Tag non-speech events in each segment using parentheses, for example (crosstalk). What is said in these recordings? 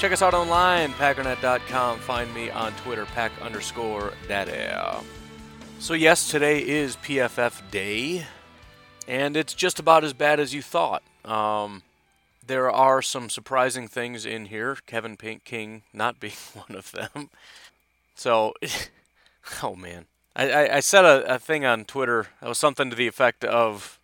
Check us out online, packernet.com. Find me on Twitter, pack underscore daddy. So, yes, today is PFF Day, and it's just about as bad as you thought. Um, there are some surprising things in here, Kevin Pink King not (laughs) being one of them. So, (laughs) oh man. I, I, I said a, a thing on Twitter that was something to the effect of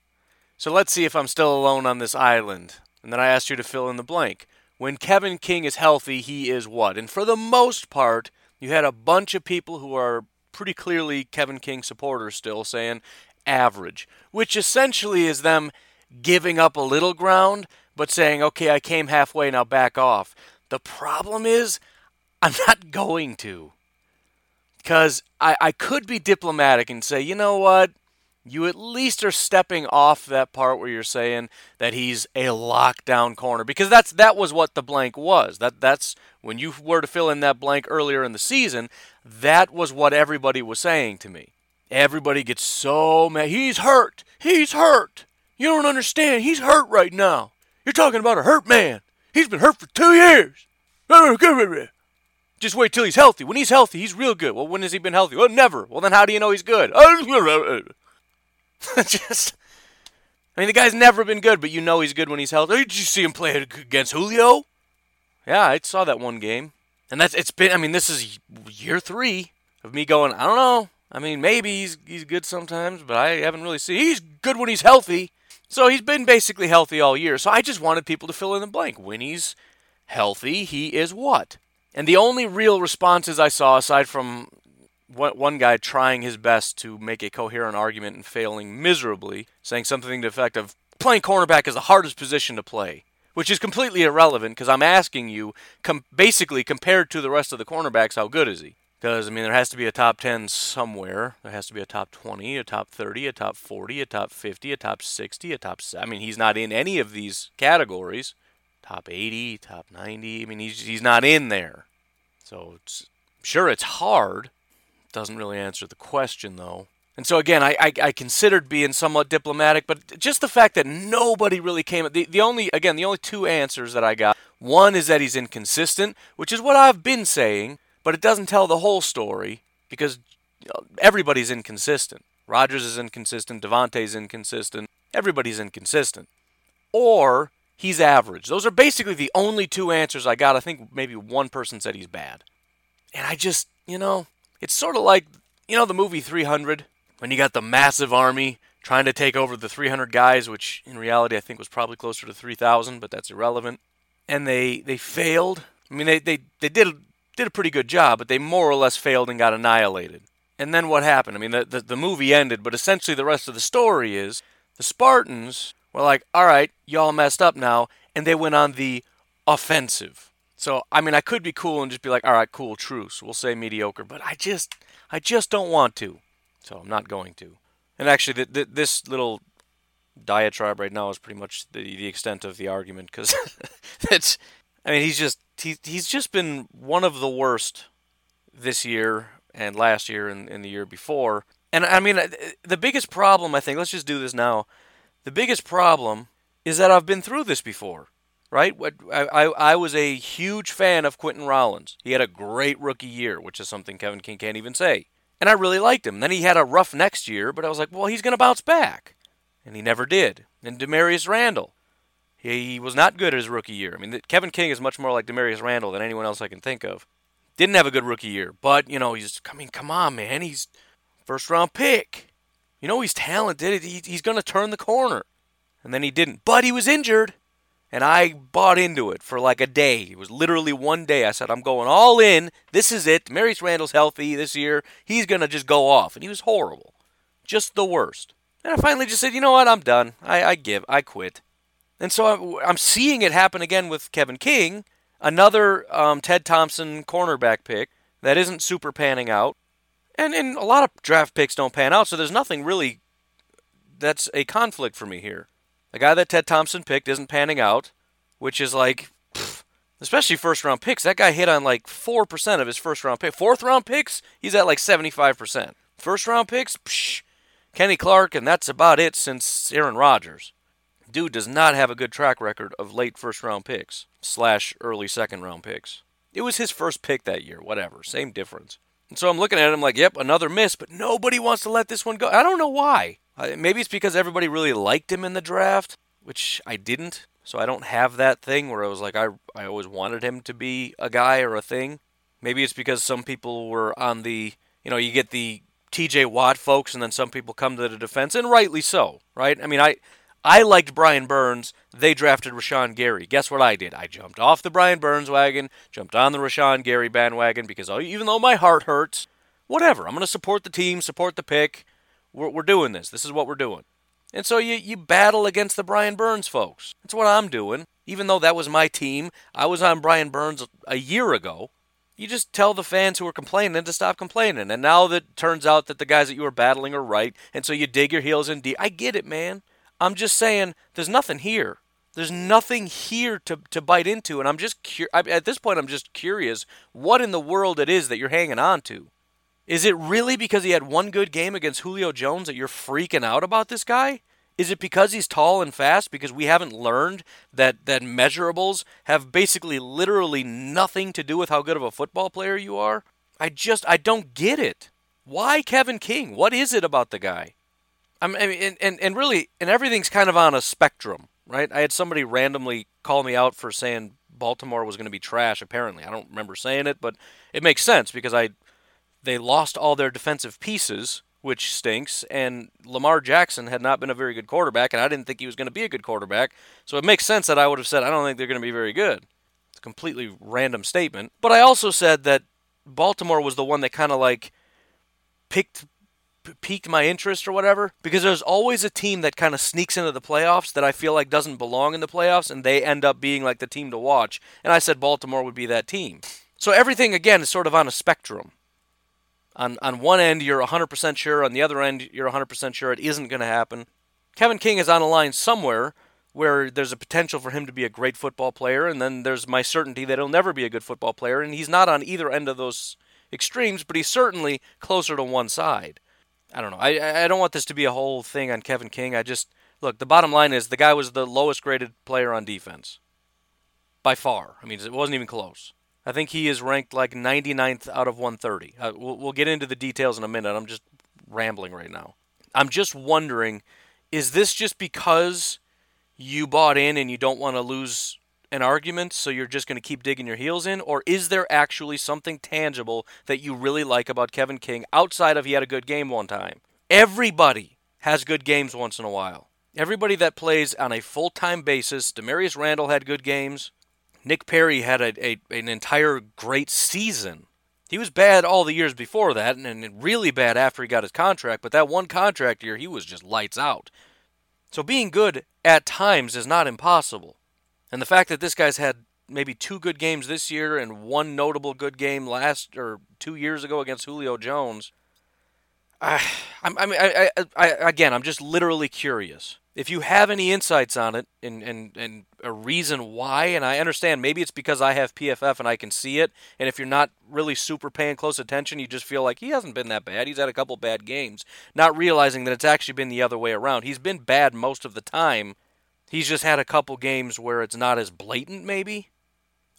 So let's see if I'm still alone on this island. And then I asked you to fill in the blank. When Kevin King is healthy, he is what? And for the most part, you had a bunch of people who are pretty clearly Kevin King supporters still saying average, which essentially is them giving up a little ground, but saying, okay, I came halfway, now back off. The problem is, I'm not going to. Because I, I could be diplomatic and say, you know what? You at least are stepping off that part where you're saying that he's a lockdown corner because that's that was what the blank was. That that's when you were to fill in that blank earlier in the season, that was what everybody was saying to me. Everybody gets so mad. He's hurt. He's hurt. You don't understand. He's hurt right now. You're talking about a hurt man. He's been hurt for two years. Just wait till he's healthy. When he's healthy, he's real good. Well, when has he been healthy? Well, never. Well, then how do you know he's good? (laughs) (laughs) Just, I mean, the guy's never been good, but you know he's good when he's healthy. Did you see him play against Julio? Yeah, I saw that one game, and that's it's been. I mean, this is year three of me going. I don't know. I mean, maybe he's he's good sometimes, but I haven't really seen. He's good when he's healthy. So he's been basically healthy all year. So I just wanted people to fill in the blank. When he's healthy, he is what? And the only real responses I saw, aside from one guy trying his best to make a coherent argument and failing miserably, saying something to the effect of playing cornerback is the hardest position to play, which is completely irrelevant because I'm asking you, com- basically compared to the rest of the cornerbacks, how good is he? Because, I mean, there has to be a top 10 somewhere. There has to be a top 20, a top 30, a top 40, a top 50, a top 60, a top. I mean, he's not in any of these categories. Top 80, top 90. I mean, he's, he's not in there. So, it's, sure, it's hard. Doesn't really answer the question, though. And so, again, I, I, I considered being somewhat diplomatic, but just the fact that nobody really came. The, the only, again, the only two answers that I got one is that he's inconsistent, which is what I've been saying but it doesn't tell the whole story because everybody's inconsistent. Rodgers is inconsistent, Davante's inconsistent, everybody's inconsistent. Or he's average. Those are basically the only two answers I got. I think maybe one person said he's bad. And I just, you know, it's sort of like, you know, the movie 300 when you got the massive army trying to take over the 300 guys, which in reality I think was probably closer to 3,000, but that's irrelevant. And they they failed. I mean, they, they, they did did a pretty good job, but they more or less failed and got annihilated. And then what happened? I mean, the, the, the movie ended, but essentially the rest of the story is the Spartans were like, all right, y'all messed up now, and they went on the offensive. So, I mean, I could be cool and just be like, all right, cool, truce. We'll say mediocre, but I just, I just don't want to. So I'm not going to. And actually, the, the, this little diatribe right now is pretty much the, the extent of the argument because it's, (laughs) I mean, he's just he, he's just been one of the worst this year and last year and, and the year before. And I mean, the biggest problem, I think, let's just do this now. The biggest problem is that I've been through this before, right? I, I, I was a huge fan of Quentin Rollins. He had a great rookie year, which is something Kevin King can't even say. And I really liked him. Then he had a rough next year, but I was like, well, he's going to bounce back. And he never did. And Damarious Randall. He was not good at his rookie year. I mean, Kevin King is much more like Damarious Randall than anyone else I can think of. Didn't have a good rookie year, but you know he's. I mean, come on, man, he's first round pick. You know he's talented. He, he's going to turn the corner, and then he didn't. But he was injured, and I bought into it for like a day. It was literally one day. I said, I'm going all in. This is it. Marius Randall's healthy this year. He's going to just go off, and he was horrible, just the worst. And I finally just said, you know what? I'm done. I, I give. I quit. And so I'm seeing it happen again with Kevin King, another um, Ted Thompson cornerback pick that isn't super panning out. And and a lot of draft picks don't pan out, so there's nothing really that's a conflict for me here. The guy that Ted Thompson picked isn't panning out, which is like pfft, especially first round picks. That guy hit on like 4% of his first round pick. Fourth round picks, he's at like 75%. First round picks, psh, Kenny Clark, and that's about it since Aaron Rodgers. Dude does not have a good track record of late first round picks slash early second round picks. It was his first pick that year, whatever, same difference. And so I'm looking at him like, yep, another miss, but nobody wants to let this one go. I don't know why. Uh, maybe it's because everybody really liked him in the draft, which I didn't. So I don't have that thing where I was like, I, I always wanted him to be a guy or a thing. Maybe it's because some people were on the, you know, you get the TJ Watt folks, and then some people come to the defense, and rightly so, right? I mean, I. I liked Brian Burns. They drafted Rashan Gary. Guess what I did? I jumped off the Brian Burns wagon, jumped on the Rashan Gary bandwagon because oh, even though my heart hurts, whatever. I'm going to support the team, support the pick. We're, we're doing this. This is what we're doing. And so you, you battle against the Brian Burns folks. That's what I'm doing. Even though that was my team, I was on Brian Burns a year ago. You just tell the fans who are complaining to stop complaining. And now that it turns out that the guys that you were battling are right, and so you dig your heels in deep. I get it, man. I'm just saying there's nothing here. There's nothing here to, to bite into, and I'm just cur- at this point I'm just curious what in the world it is that you're hanging on to. Is it really because he had one good game against Julio Jones that you're freaking out about this guy? Is it because he's tall and fast? Because we haven't learned that that measurables have basically literally nothing to do with how good of a football player you are? I just I don't get it. Why Kevin King? What is it about the guy? I mean, and, and, and really, and everything's kind of on a spectrum, right? I had somebody randomly call me out for saying Baltimore was going to be trash. Apparently, I don't remember saying it, but it makes sense because I they lost all their defensive pieces, which stinks. And Lamar Jackson had not been a very good quarterback, and I didn't think he was going to be a good quarterback. So it makes sense that I would have said I don't think they're going to be very good. It's a completely random statement, but I also said that Baltimore was the one that kind of like picked piqued my interest or whatever because there's always a team that kind of sneaks into the playoffs that I feel like doesn't belong in the playoffs and they end up being like the team to watch. And I said Baltimore would be that team. So everything again is sort of on a spectrum. On on one end you're 100% sure, on the other end you're 100% sure it isn't going to happen. Kevin King is on a line somewhere where there's a potential for him to be a great football player and then there's my certainty that he'll never be a good football player and he's not on either end of those extremes, but he's certainly closer to one side. I don't know. I I don't want this to be a whole thing on Kevin King. I just look. The bottom line is the guy was the lowest graded player on defense by far. I mean, it wasn't even close. I think he is ranked like 99th out of 130. Uh, we'll, we'll get into the details in a minute. I'm just rambling right now. I'm just wondering, is this just because you bought in and you don't want to lose an argument, so you're just going to keep digging your heels in? Or is there actually something tangible that you really like about Kevin King outside of he had a good game one time? Everybody has good games once in a while. Everybody that plays on a full time basis, Damarious Randall had good games. Nick Perry had a, a, an entire great season. He was bad all the years before that, and, and really bad after he got his contract, but that one contract year, he was just lights out. So being good at times is not impossible. And the fact that this guy's had maybe two good games this year and one notable good game last or two years ago against Julio Jones. (sighs) I, I mean, I, I, I, again, I'm just literally curious. If you have any insights on it and, and, and a reason why, and I understand maybe it's because I have PFF and I can see it, and if you're not really super paying close attention, you just feel like he hasn't been that bad. He's had a couple bad games, not realizing that it's actually been the other way around. He's been bad most of the time, He's just had a couple games where it's not as blatant, maybe.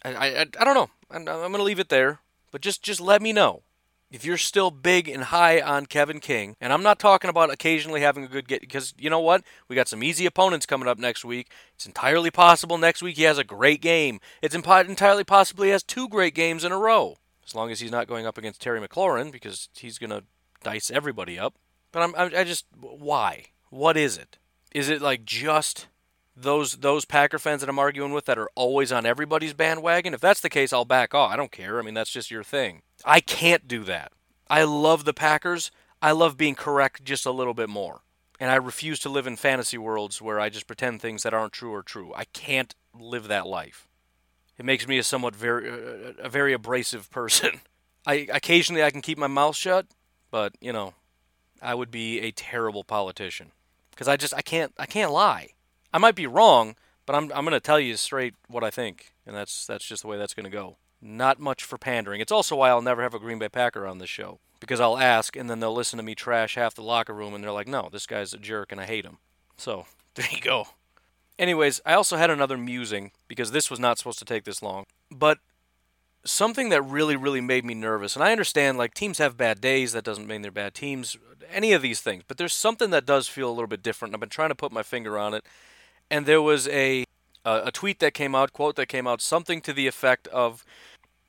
I, I, I don't know. I'm, I'm going to leave it there. But just, just let me know if you're still big and high on Kevin King, and I'm not talking about occasionally having a good get, because you know what? We got some easy opponents coming up next week. It's entirely possible next week he has a great game. It's entirely possible he has two great games in a row, as long as he's not going up against Terry McLaurin because he's going to dice everybody up. But I'm, I just, why? What is it? Is it like just those those Packer fans that I'm arguing with that are always on everybody's bandwagon. If that's the case, I'll back off. I don't care. I mean, that's just your thing. I can't do that. I love the Packers. I love being correct just a little bit more. And I refuse to live in fantasy worlds where I just pretend things that aren't true are true. I can't live that life. It makes me a somewhat very uh, a very abrasive (laughs) person. I occasionally I can keep my mouth shut, but you know, I would be a terrible politician because I just I can't I can't lie. I might be wrong, but I'm I'm going to tell you straight what I think, and that's that's just the way that's going to go. Not much for pandering. It's also why I'll never have a Green Bay Packer on this show because I'll ask and then they'll listen to me trash half the locker room and they're like, "No, this guy's a jerk and I hate him." So, (laughs) there you go. Anyways, I also had another musing because this was not supposed to take this long. But something that really, really made me nervous, and I understand like teams have bad days, that doesn't mean they're bad teams, any of these things, but there's something that does feel a little bit different. I've been trying to put my finger on it, and there was a a, a tweet that came out, quote that came out, something to the effect of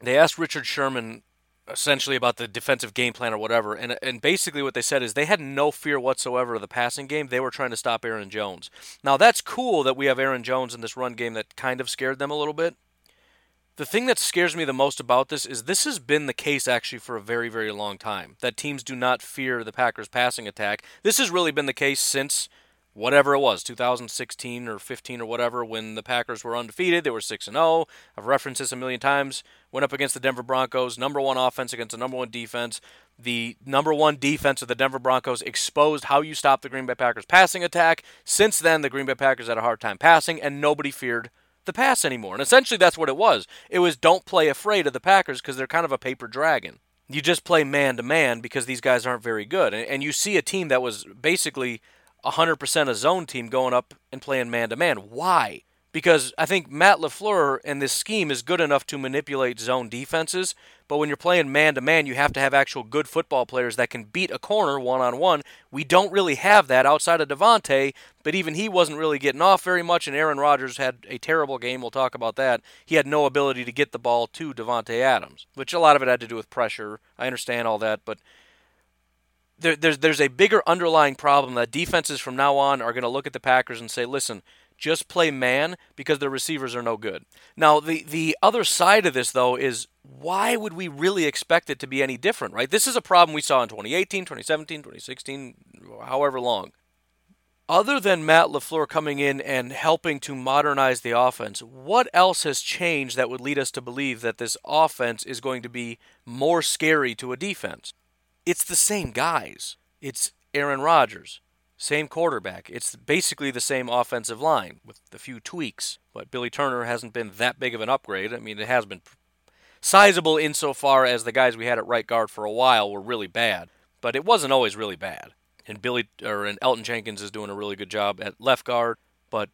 they asked Richard Sherman essentially about the defensive game plan or whatever. And and basically what they said is they had no fear whatsoever of the passing game. They were trying to stop Aaron Jones. Now that's cool that we have Aaron Jones in this run game that kind of scared them a little bit. The thing that scares me the most about this is this has been the case actually for a very, very long time. That teams do not fear the Packers passing attack. This has really been the case since whatever it was, 2016 or 15 or whatever, when the Packers were undefeated. They were 6 and 0. I've referenced this a million times. Went up against the Denver Broncos, number one offense against the number one defense. The number one defense of the Denver Broncos exposed how you stop the Green Bay Packers passing attack. Since then, the Green Bay Packers had a hard time passing, and nobody feared the pass anymore. And essentially, that's what it was. It was don't play afraid of the Packers because they're kind of a paper dragon. You just play man to man because these guys aren't very good. And, and you see a team that was basically 100% a zone team going up and playing man to man. Why? Because I think Matt LaFleur and this scheme is good enough to manipulate zone defenses, but when you're playing man to man, you have to have actual good football players that can beat a corner one on one. We don't really have that outside of Davante, but even he wasn't really getting off very much, and Aaron Rodgers had a terrible game. We'll talk about that. He had no ability to get the ball to Davante Adams, which a lot of it had to do with pressure. I understand all that, but there, there's there's a bigger underlying problem that defenses from now on are going to look at the Packers and say, listen, just play man because the receivers are no good. Now, the the other side of this though is why would we really expect it to be any different, right? This is a problem we saw in 2018, 2017, 2016, however long. Other than Matt LaFleur coming in and helping to modernize the offense, what else has changed that would lead us to believe that this offense is going to be more scary to a defense? It's the same guys. It's Aaron Rodgers, same quarterback. It's basically the same offensive line with a few tweaks. But Billy Turner hasn't been that big of an upgrade. I mean, it has been sizable insofar as the guys we had at right guard for a while were really bad, but it wasn't always really bad. And Billy or and Elgton Jenkins is doing a really good job at left guard, but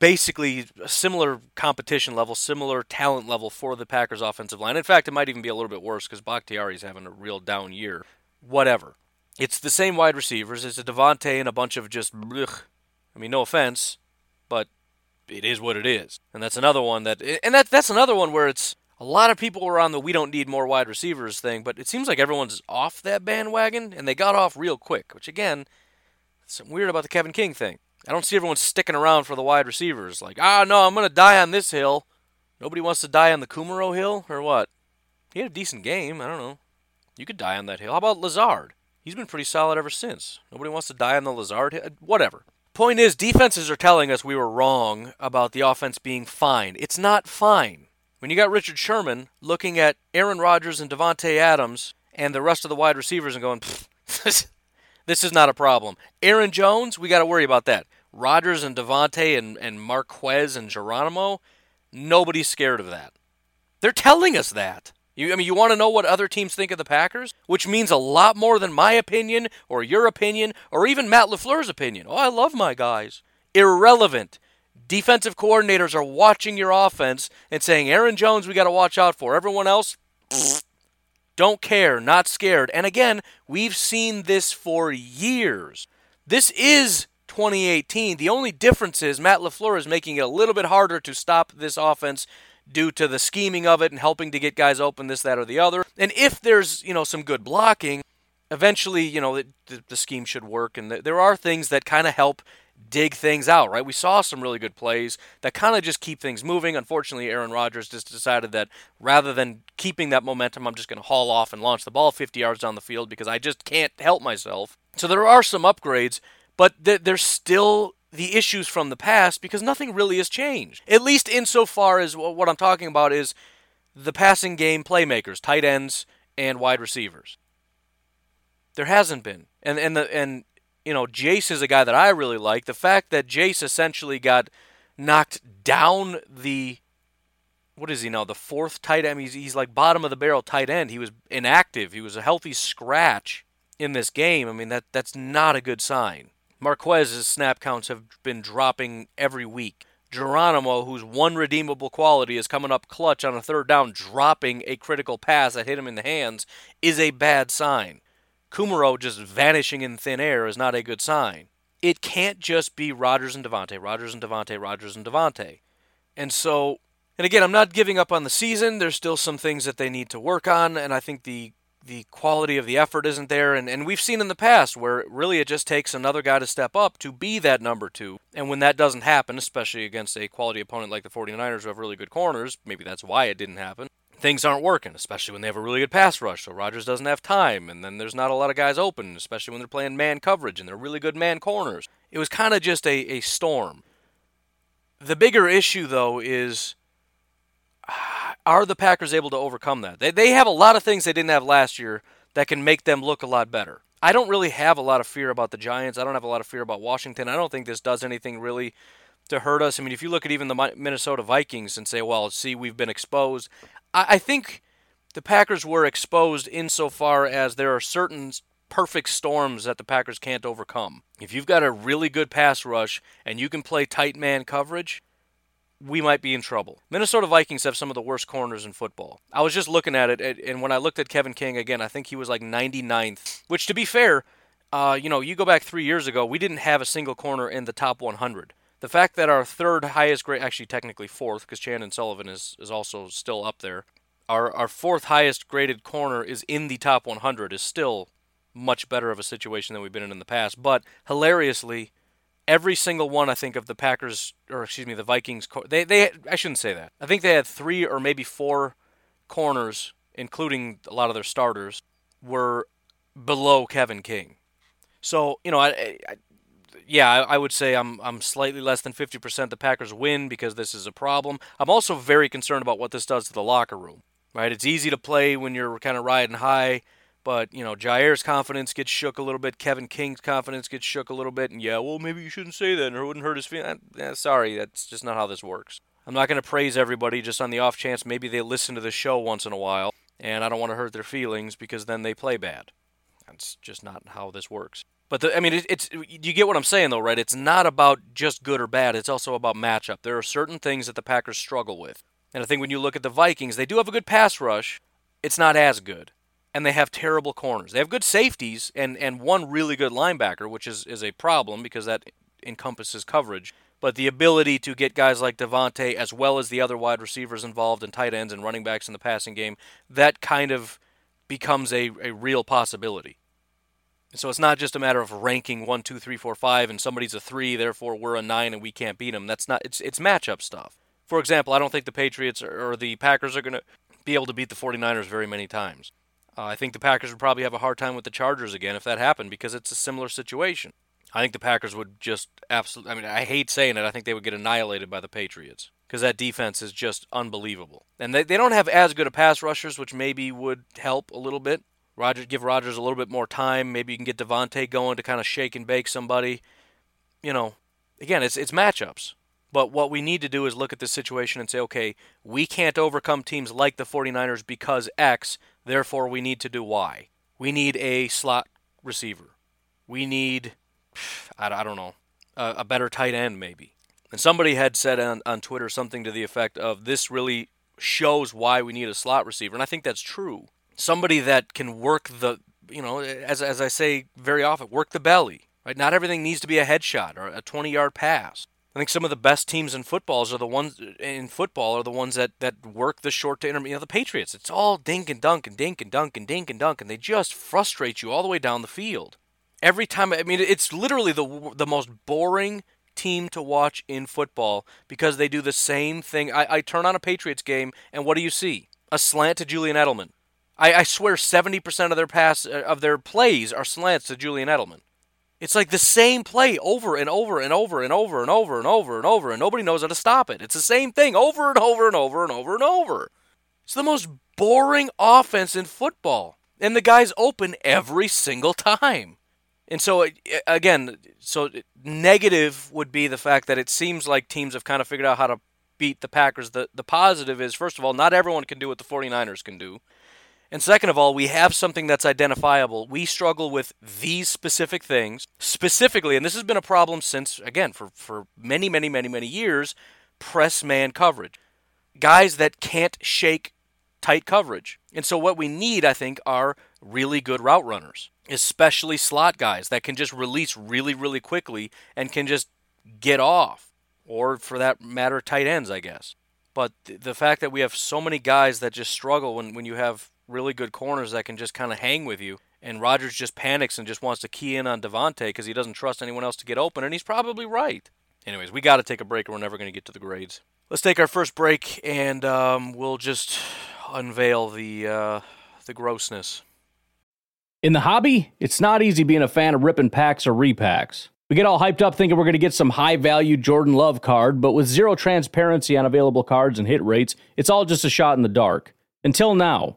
basically a similar competition level, similar talent level for the Packers offensive line. In fact, it might even be a little bit worse because Bakhtiari's having a real down year. Whatever. It's the same wide receivers. It's a Davante and a bunch of just. Blech. I mean, no offense, but it is what it is. And that's another one that, and that that's another one where it's a lot of people were on the we don't need more wide receivers thing, but it seems like everyone's off that bandwagon, and they got off real quick, which again, something weird about the Kevin King thing. I don't see everyone sticking around for the wide receivers. Like, ah, no, I'm going to die on this hill. Nobody wants to die on the Kumerow hill, or what? He had a decent game. I don't know. You could die on that hill. How about Lazard? He's been pretty solid ever since. Nobody wants to die on the Lazard hill. Whatever. Point is, defenses are telling us we were wrong about the offense being fine. It's not fine. When you got Richard Sherman looking at Aaron Rodgers and Davante Adams and the rest of the wide receivers and going, this is not a problem. Aaron Jones, we got to worry about that. Rodgers and Davante and, and Marquez and Geronimo, nobody's scared of that. They're telling us that. You, I mean, you want to know what other teams think of the Packers, which means a lot more than my opinion or your opinion or even Matt LaFleur's opinion. Oh, I love my guys. Irrelevant. Defensive coordinators are watching your offense and saying, Aaron Jones, we got to watch out for. Everyone else, (sniffs) don't care, not scared. And again, we've seen this for years. This is 2018. The only difference is Matt LaFleur is making it a little bit harder to stop this offense due to the scheming of it and helping to get guys open, this, that, or the other. And if there's, you know, some good blocking, eventually, you know, the, the scheme should work. And there are things that kind of help dig things out, right? We saw some really good plays that kind of just keep things moving. Unfortunately, Aaron Rodgers just decided that rather than keeping that momentum, I'm just going to haul off and launch the ball 50 yards down the field because I just can't help myself. So there are some upgrades, but there's still the issues from the past because nothing really has changed. At least insofar as what I'm talking about is the passing game playmakers, tight ends, and wide receivers. There hasn't been. And and the and you know, Jace is a guy that I really like. The fact that Jace essentially got knocked down the what is he now? The fourth tight end. He's, he's like bottom of the barrel tight end. He was inactive. He was a healthy scratch in this game. I mean that that's not a good sign. Marquez's snap counts have been dropping every week. Geronimo, whose one redeemable quality is coming up clutch on a third down, dropping a critical pass that hit him in the hands, is a bad sign. Kumerow just vanishing in thin air is not a good sign. It can't just be Rodgers and Davante, Rodgers and Davante, Rodgers and Davante. And so, and again, I'm not giving up on the season. There's still some things that they need to work on, and I think the the quality of the effort isn't there. And, and we've seen in the past where really it just takes another guy to step up to be that number two. And when that doesn't happen, especially against a quality opponent like the 49ers who have really good corners, maybe that's why it didn't happen things aren't working, especially when they have a really good pass rush. So Rodgers doesn't have time, and then there's not a lot of guys open, especially when they're playing man coverage and they're really good man corners. It was kind of just a, a storm. The bigger issue, though, is are the Packers able to overcome that? They, they have a lot of things they didn't have last year that can make them look a lot better. I don't really have a lot of fear about the Giants. I don't have a lot of fear about Washington. I don't think this does anything really to hurt us. I mean, if you look at even the Minnesota Vikings and say, well, see, we've been exposed, I, think the Packers were exposed insofar as there are certain perfect storms that the Packers can't overcome. If you've got a really good pass rush and you can play tight man coverage, we might be in trouble. Minnesota Vikings have some of the worst corners in football. I was just looking at it, and when I looked at Kevin King again, I think he was like 99th, which to be fair, uh, you know, you go back three years ago, we didn't have a single corner in the top 100. The fact that our third highest grade, actually technically fourth, because Chandon Sullivan is, is also still up there, our, our fourth highest graded corner is in the top 100 is still much better of a situation than we've been in in the past. But hilariously, every single one I think of the Packers or excuse me the Vikings they they I shouldn't say that. I think they had 3 or maybe 4 corners including a lot of their starters were below Kevin King. So, you know, I, I yeah, I, I would say I'm I'm slightly less than 50% the Packers win because this is a problem. I'm also very concerned about what this does to the locker room. Right? It's easy to play when you're kind of riding high, but you know, Jaire's confidence gets shook a little bit. Kevin King's confidence gets shook a little bit, and yeah, well, maybe you shouldn't say that, or it wouldn't hurt his feelings. Eh, sorry, that's just not how this works. I'm not going to praise everybody just on the off chance maybe they listen to the show once in a while, and I don't want to hurt their feelings because then they play bad. That's just not how this works. But the, I mean, it, it's you get what I'm saying though, right? It's not about just good or bad. It's also about matchup. There are certain things that the Packers struggle with, and I think when you look at the Vikings, they do have a good pass rush. It's not as good, and they have terrible corners. They have good safeties and and one really good linebacker, which is is a problem because that encompasses coverage. But the ability to get guys like Davante as well as the other wide receivers involved and tight ends and running backs in the passing game, that kind of becomes a, a real possibility. So it's not just a matter of ranking one, two, three, four, five, and somebody's a three, therefore we're a nine and we can't beat them. That's not. It's it's matchup stuff. For example, I don't think the Patriots or the Packers are going to be able to beat the 49ers very many times. Uh, I think the Packers would probably have a hard time with the Chargers again if that happened because it's a similar situation. I think the Packers would just absolutely. I mean, I hate saying it. I think they would get annihilated by the Patriots because that defense is just unbelievable. And they, they don't have as good a pass rushers, which maybe would help a little bit. Rodgers give Rodgers a little bit more time. Maybe you can get Davante going to kind of shake and bake somebody. You know, again, it's it's matchups. But what we need to do is look at the situation and say, okay, we can't overcome teams like the 49ers because X, therefore we need to do Y. We need a slot receiver. We need, I don't know, a, a better tight end maybe. And somebody had said on, on Twitter something to the effect of this really shows why we need a slot receiver. And I think that's true somebody that can work the, you know, as, as I say very often, work the belly. Right? Not everything needs to be a headshot or a 20 yard pass. I think some of the best teams in footballs are the ones in football are the ones that, that work the short to intermediate. You know, the Patriots, it's all dink and dunk and dink and dunk and dink and dunk, and they just frustrate you all the way down the field. Every time, I mean, it's literally the the most boring team to watch in football because they do the same thing. I, I turn on a Patriots game, and what do you see? A slant to Julian Edelman. I, I swear 70% of their pass uh, of their plays are slants to Julian Edelman. It's like the same play over and over and over and over and over and over and over, and nobody knows how to stop it. It's the same thing over and over and over and over and over. It's the most boring offense in football. And the guy's open every single time. And so, again, so negative would be the fact that it seems like teams have kind of figured out how to beat the Packers. The, the positive is, first of all, not everyone can do what the 49ers can do. And second of all, we have something that's identifiable. We struggle with these specific things specifically, and this has been a problem since, again, for, for many, many, many, many years press man coverage. Guys that can't shake tight coverage. And so, what we need, I think, are really good route runners, especially slot guys that can just release really, really quickly and can just get off, or for that matter, tight ends, I guess. But the fact that we have so many guys that just struggle when, when you have really good corners that can just kind of hang with you. And Rodgers just panics and just wants to key in on Davante because he doesn't trust anyone else to get open, and he's probably right. Anyways, we got to take a break or we're never going to get to the grades. Let's take our first break, and um, we'll just unveil the uh, the grossness. In the hobby, it's not easy being a fan of ripping packs or repacks. We get all hyped up thinking we're going to get some high value Jordan Love card, but with zero transparency on available cards and hit rates, it's all just a shot in the dark. Until now.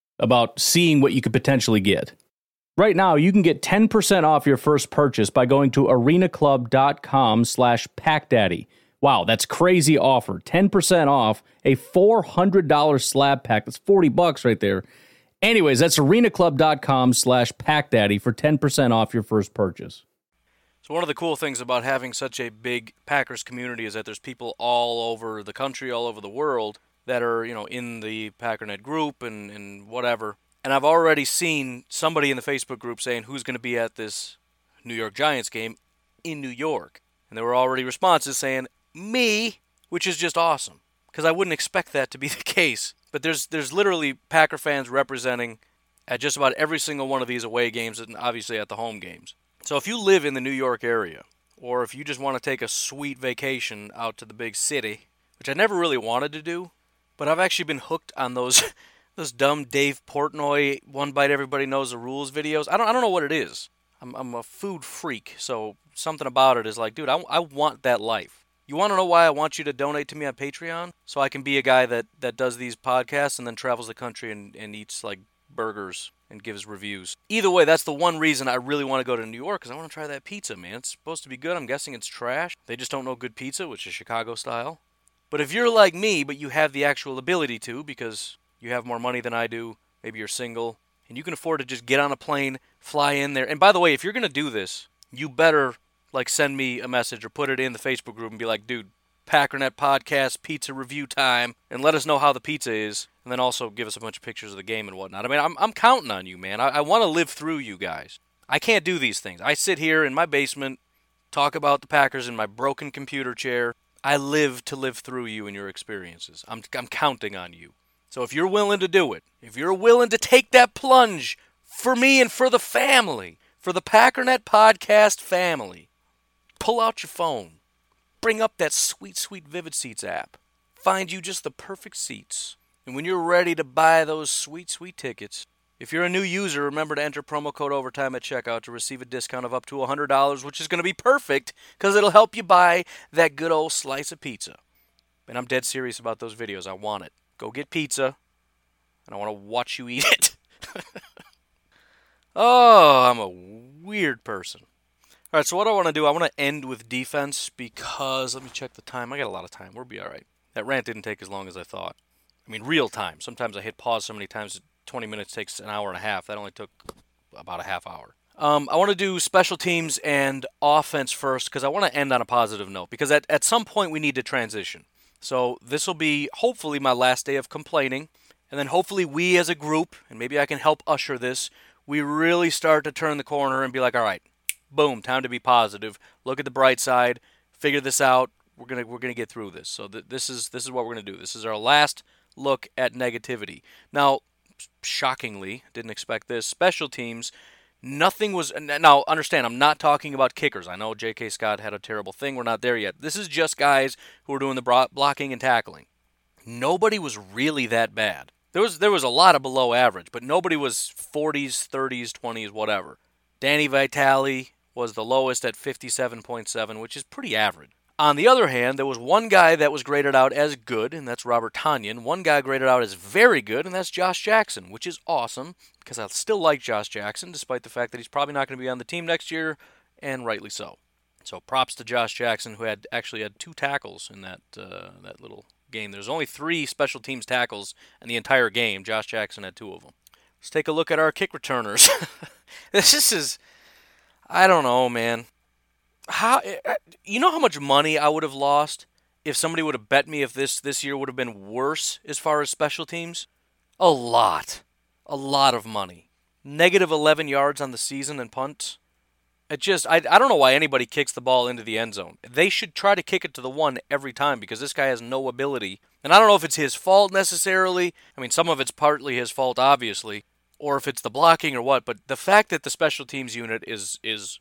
about seeing what you could potentially get. Right now, you can get 10% off your first purchase by going to arenaclub.com slash packdaddy. Wow, that's crazy offer. 10% off a $400 slab pack. That's 40 bucks right there. Anyways, that's arenaclub.com slash packdaddy for 10% off your first purchase. So one of the cool things about having such a big Packers community is that there's people all over the country, all over the world that are you know in the Packernet group and and whatever. And I've already seen somebody in the Facebook group saying who's going to be at this New York Giants game in New York, and there were already responses saying me, which is just awesome because I wouldn't expect that to be (laughs) the case. But there's there's literally Packer fans representing at just about every single one of these away games and obviously at the home games. So if you live in the New York area or if you just want to take a sweet vacation out to the big city, which I never really wanted to do, but I've actually been hooked on those (laughs) those dumb Dave Portnoy one bite everybody knows the rules videos. I don't I don't know what it is. I'm I'm a food freak, so something about it is like, dude, I, I want that life. You want to know why I want you to donate to me on Patreon? So I can be a guy that, that does these podcasts and then travels the country and, and eats like burgers and gives reviews. Either way, that's the one reason I really want to go to New York because I want to try that pizza, man. It's supposed to be good. I'm guessing it's trash. They just don't know good pizza, which is Chicago style. But if you're like me, but you have the actual ability to, because you have more money than I do, maybe you're single, and you can afford to just get on a plane, fly in there. And by the way, if you're going to do this, you better like send me a message or put it in the Facebook group and be like, dude, Packernet podcast pizza review time, and let us know how the pizza is, and then also give us a bunch of pictures of the game and whatnot. I mean, I'm, I'm counting on you, man. I, I want to live through you guys. I can't do these things. I sit here in my basement, talk about the Packers in my broken computer chair, I live to live through you and your experiences. I'm, I'm counting on you. So if you're willing to do it, if you're willing to take that plunge for me and for the family, for the Packernet Podcast family, pull out your phone, bring up that sweet, sweet Vivid Seats app, find you just the perfect seats. And when you're ready to buy those sweet, sweet tickets, if you're a new user, remember to enter promo code overtime at checkout to receive a discount of up to $100, which is going to be perfect because it'll help you buy that good old slice of pizza. And I'm dead serious about those videos. I want it. Go get pizza, and I want to watch you eat it. (laughs) oh, I'm a weird person. All right, so what I want to do, I want to end with defense because let me check the time. I got a lot of time. We'll be all right. That rant didn't take as long as I thought. I mean, real time. Sometimes I hit pause so many times 20 minutes takes an hour and a half. That only took about a half hour. Um, I want to do special teams and offense first because I want to end on a positive note because at, at some point we need to transition. So this will be hopefully my last day of complaining. And then hopefully we as a group, and maybe I can help usher this, we really start to turn the corner and be like, all right, boom, time to be positive. Look at the bright side. Figure this out. We're gonna we're gonna get through this. So th- this is this is what we're gonna do. This is our last look at negativity. Now shockingly, didn't expect this. Special teams, nothing was. Now, understand, I'm not talking about kickers. I know J.K. Scott had a terrible thing. We're not there yet. This is just guys who are doing the blocking and tackling. Nobody was really that bad. There was there was a lot of below average, but nobody was 40s, 30s, 20s, whatever. Danny Vitale was the lowest at 57.7, which is pretty average. On the other hand, there was one guy that was graded out as good, and that's Robert Tonyan. One guy graded out as very good, and that's Josh Jackson, which is awesome because I still like Josh Jackson, despite the fact that he's probably not going to be on the team next year, and rightly so. So props to Josh Jackson, who had actually had two tackles in that uh, that little game. There's only three special teams tackles in the entire game. Josh Jackson had two of them. Let's take a look at our kick returners. (laughs) this is, I don't know, man how eh, eh, you know how much money I would have lost if somebody would have bet me if this this year would have been worse as far as special teams? A lot. A lot of money. Negative 11 yards on the season and punts. It just I I don't know why anybody kicks the ball into the end zone. They should try to kick it to the one every time because this guy has no ability. And I don't know if it's his fault necessarily. I mean, some of it's partly his fault obviously, or if it's the blocking or what, but the fact that the special teams unit is is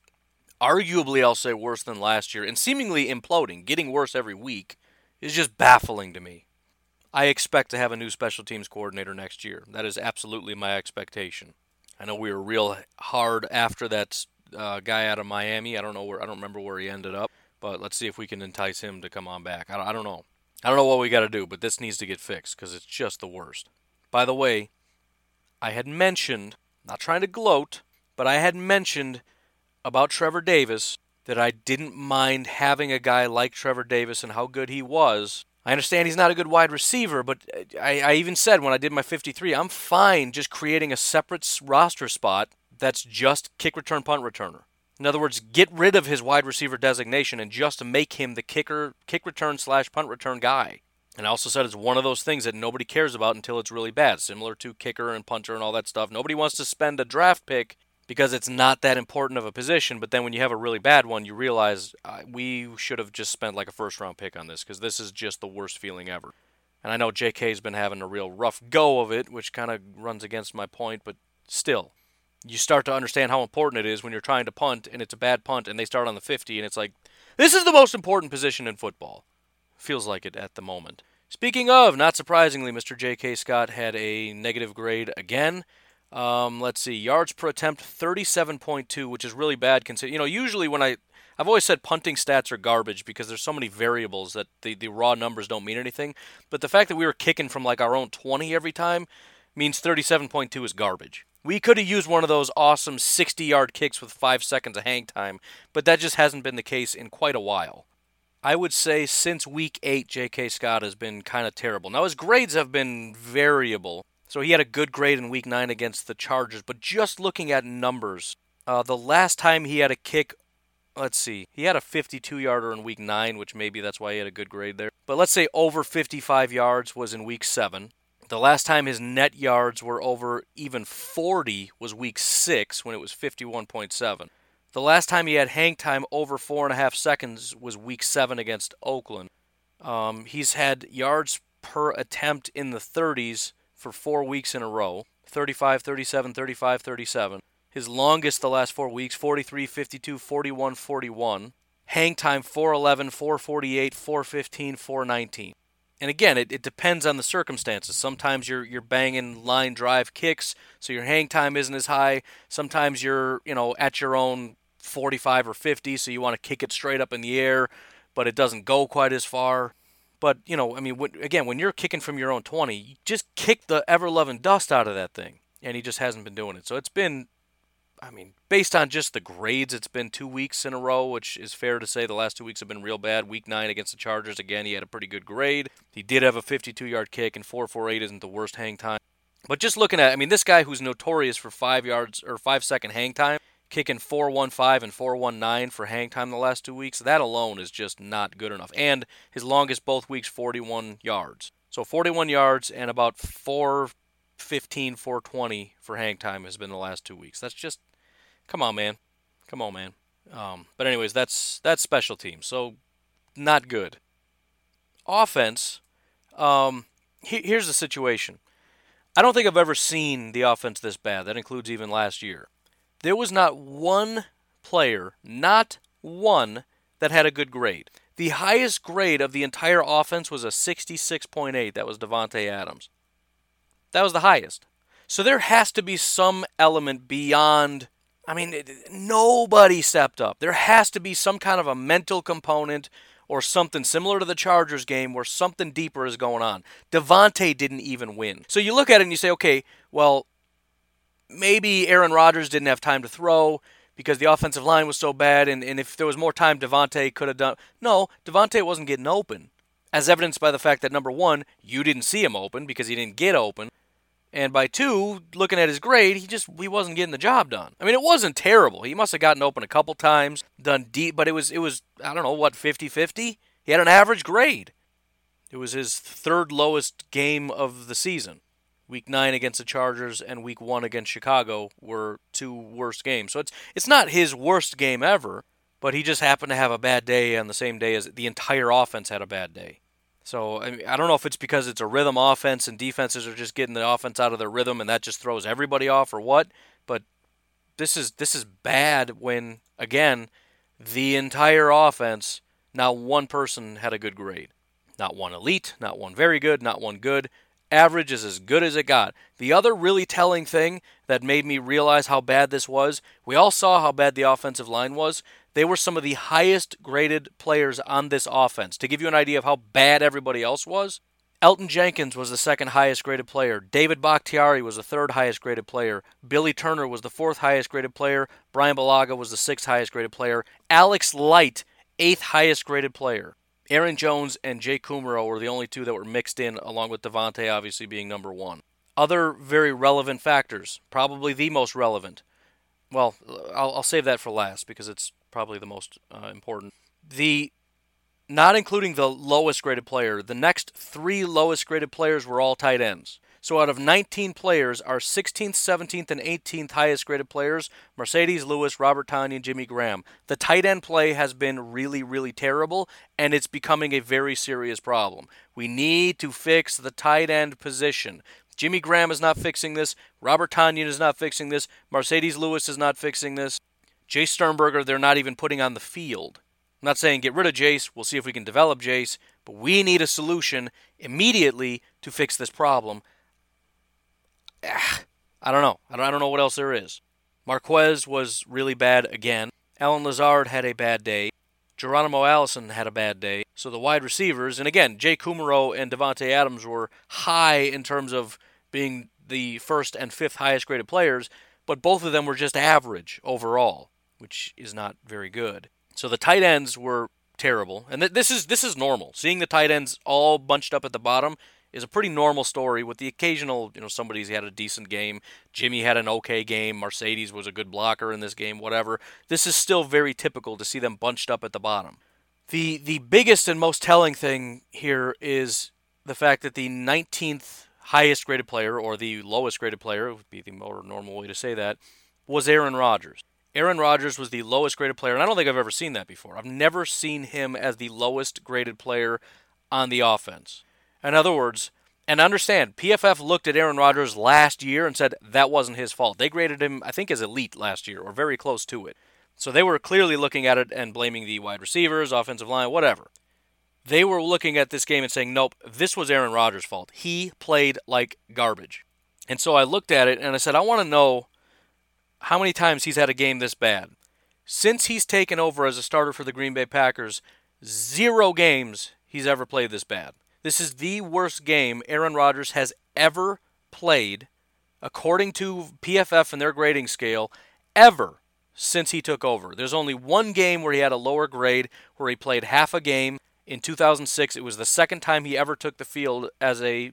arguably, I'll say, worse than last year, and seemingly imploding, getting worse every week, is just baffling to me. I expect to have a new special teams coordinator next year. That is absolutely my expectation. I know we were real hard after that uh, guy out of Miami. I don't know where. I don't remember where he ended up, but let's see if we can entice him to come on back. I, I don't know. I don't know what we got to do, but this needs to get fixed because it's just the worst. By the way, I had mentioned, not trying to gloat, but I had mentioned about Trevor Davis that I didn't mind having a guy like Trevor Davis and how good he was. I understand he's not a good wide receiver, but I, I even said when I did my 53, I'm fine just creating a separate roster spot that's just kick return punt returner. In other words, get rid of his wide receiver designation and just make him the kicker, kick return slash punt return guy. And I also said it's one of those things that nobody cares about until it's really bad, similar to kicker and punter and all that stuff. Nobody wants to spend a draft pick because it's not that important of a position. But then when you have a really bad one, you realize uh, we should have just spent like a first round pick on this because this is just the worst feeling ever. And I know JK's been having a real rough go of it, which kind of runs against my point, but still, you start to understand how important it is when you're trying to punt and it's a bad punt and they start on the 50 and it's like, this is the most important position in football. Feels like it at the moment. Speaking of, not surprisingly, Mr. J.K. Scott had a negative grade again. Um, let's see, yards per attempt, 37.2, which is really bad. Consider you know, usually when I, I've always said punting stats are garbage because there's so many variables that the, the raw numbers don't mean anything. But the fact that we were kicking from like our own 20 every time means 37.2 is garbage. We could have used one of those awesome 60 yard kicks with five seconds of hang time, but that just hasn't been the case in quite a while. I would say since week eight, J.K. Scott has been kind of terrible. Now, his grades have been variable. So he had a good grade in week nine against the Chargers, but just looking at numbers, uh, the last time he had a kick, let's see, he had a 52 yarder in week nine, which maybe that's why he had a good grade there. But let's say over 55 yards was in week seven. The last time his net yards were over even 40 was week six when it was 51.7. The last time he had hang time over four and a half seconds was week seven against Oakland. Um, he's had yards per attempt in the 30s for four weeks in a row 35, 37, 35, 37. His longest the last four weeks 43, 52, 41, 41. Hang time 411, 448, 415, 419. And again, it, it depends on the circumstances. Sometimes you're you're banging line drive kicks, so your hang time isn't as high. Sometimes you're, you know, at your own 45 or 50, so you want to kick it straight up in the air, but it doesn't go quite as far. But you know, I mean, when, again, when you're kicking from your own 20, you just kick the ever loving dust out of that thing, and he just hasn't been doing it. So it's been, I mean, based on just the grades, it's been two weeks in a row, which is fair to say. The last two weeks have been real bad. Week nine against the Chargers, again, he had a pretty good grade. He did have a 52-yard kick, and 4.48 isn't the worst hang time. But just looking at, I mean, this guy who's notorious for five yards or five second hang time, kicking 415 and 419 for hang time the last two weeks, that alone is just not good enough. And his longest both weeks, 41 yards. So 41 yards and about 415, 420 for hang time has been the last two weeks. That's just, come on, man. Come on, man. Um, but anyways, that's that's special teams. So not good. Offense. Um, he, here's the situation. I don't think I've ever seen the offense this bad. That includes even last year. There was not one player, not one, that had a good grade. The highest grade of the entire offense was a 66.8. That was Davante Adams. That was the highest. So there has to be some element beyond. I mean, nobody stepped up. There has to be some kind of a mental component or something similar to the Chargers game where something deeper is going on. Davante didn't even win. So you look at it and you say, okay, well, maybe Aaron Rodgers didn't have time to throw because the offensive line was so bad, and, and if there was more time, Davante could have done. No, Davante wasn't getting open, as evidenced by the fact that number one, you didn't see him open because he didn't get open. And by two, looking at his grade, he just he wasn't getting the job done. I mean, it wasn't terrible. He must have gotten open a couple times, done deep, but it was it was I don't know what 50-50. He had an average grade. It was his third lowest game of the season. Week nine against the Chargers and Week one against Chicago were two worst games. So it's it's not his worst game ever, but he just happened to have a bad day on the same day as the entire offense had a bad day. So I, mean, I don't know if it's because it's a rhythm offense and defenses are just getting the offense out of their rhythm and that just throws everybody off or what. But this is this is bad when again the entire offense, not one person had a good grade, not one elite, not one very good, not one good. Average is as good as it got. The other really telling thing that made me realize how bad this was, we all saw how bad the offensive line was. They were some of the highest graded players on this offense. To give you an idea of how bad everybody else was, Elgton Jenkins was the second highest graded player. David Bakhtiari was the third highest graded player. Billy Turner was the fourth highest graded player. Brian Bulaga was the sixth highest graded player. Alex Light, eighth highest graded player. Aaron Jones and Jake Kumerow were the only two that were mixed in, along with Davante obviously being number one. Other very relevant factors, probably the most relevant. Well, I'll, I'll save that for last because it's probably the most uh, important. The not including the lowest graded player, the next three lowest graded players were all tight ends. So out of 19 players, our 16th, 17th, and 18th highest graded players, Marcedes Lewis, Robert Tonyan, and Jimmy Graham. The tight end play has been really, really terrible, and it's becoming a very serious problem. We need to fix the tight end position. Jimmy Graham is not fixing this. Robert Tonyan is not fixing this. Marcedes Lewis is not fixing this. Jace Sternberger, they're not even putting on the field. I'm not saying get rid of Jace. We'll see if we can develop Jace. But we need a solution immediately to fix this problem. (sighs) I don't know. I don't, I don't know what else there is. Marquez was really bad again. Allen Lazard had a bad day. Geronimo Allison had a bad day. So the wide receivers, and again, Jake Kumerow and Davante Adams were high in terms of being the first and fifth highest graded players, but both of them were just average overall which is not very good. So the tight ends were terrible, and th- this is this is normal. Seeing the tight ends all bunched up at the bottom is a pretty normal story. With the occasional, you know, somebody's had a decent game. Jimmy had an okay game. Marcedes was a good blocker in this game. Whatever. This is still very typical to see them bunched up at the bottom. The the biggest and most telling thing here is the fact that the 19th highest graded player, or the lowest graded player, would be the more normal way to say that, was Aaron Rodgers. Aaron Rodgers was the lowest graded player, and I don't think I've ever seen that before. I've never seen him as the lowest graded player on the offense. In other words, and understand, PFF looked at Aaron Rodgers last year and said that wasn't his fault. They graded him, I think, as elite last year, or very close to it. So they were clearly looking at it and blaming the wide receivers, offensive line, whatever. They were looking at this game and saying, nope, this was Aaron Rodgers' fault. He played like garbage. And so I looked at it and I said, I want to know how many times he's had a game this bad. Since he's taken over as a starter for the Green Bay Packers, zero games he's ever played this bad. This is the worst game Aaron Rodgers has ever played, according to PFF and their grading scale, ever since he took over. There's only one game where he had a lower grade, where he played half a game. In 2006, it was the second time he ever took the field as a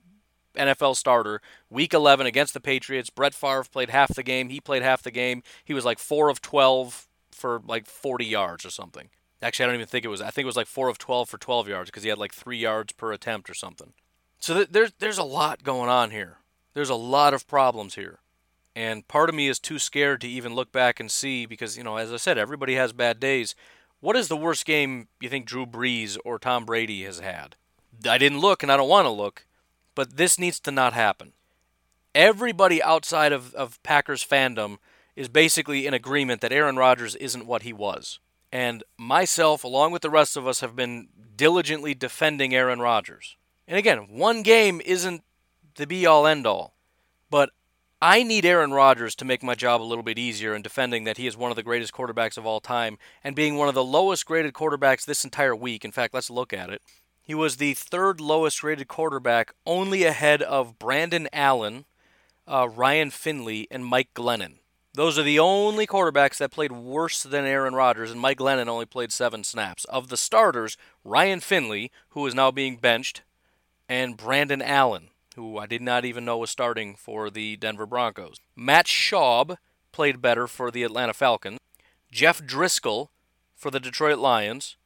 NFL starter, week 11 against the Patriots. Brett Favre played half the game. He played half the game. He was like 4 of 12 for like 40 yards or something. Actually, I don't even think it was. I think it was like 4 of 12 for 12 yards because he had like 3 yards per attempt or something. So th- there's there's a lot going on here. There's a lot of problems here. And part of me is too scared to even look back and see because, you know, as I said, everybody has bad days. What is the worst game you think Drew Brees or Tom Brady has had? I didn't look and I don't want to look, but this needs to not happen. Everybody outside of, of Packers fandom is basically in agreement that Aaron Rodgers isn't what he was. And myself, along with the rest of us, have been diligently defending Aaron Rodgers. And again, one game isn't the be all end all. But I need Aaron Rodgers to make my job a little bit easier in defending that he is one of the greatest quarterbacks of all time and being one of the lowest graded quarterbacks this entire week. In fact, let's look at it. He was the third lowest rated quarterback, only ahead of Brandon Allen, uh, Ryan Finley, and Mike Glennon. Those are the only quarterbacks that played worse than Aaron Rodgers, and Mike Glennon only played seven snaps. Of the starters, Ryan Finley, who is now being benched, and Brandon Allen, who I did not even know was starting for the Denver Broncos. Matt Schaub played better for the Atlanta Falcons. Jeff Driskel for the Detroit Lions.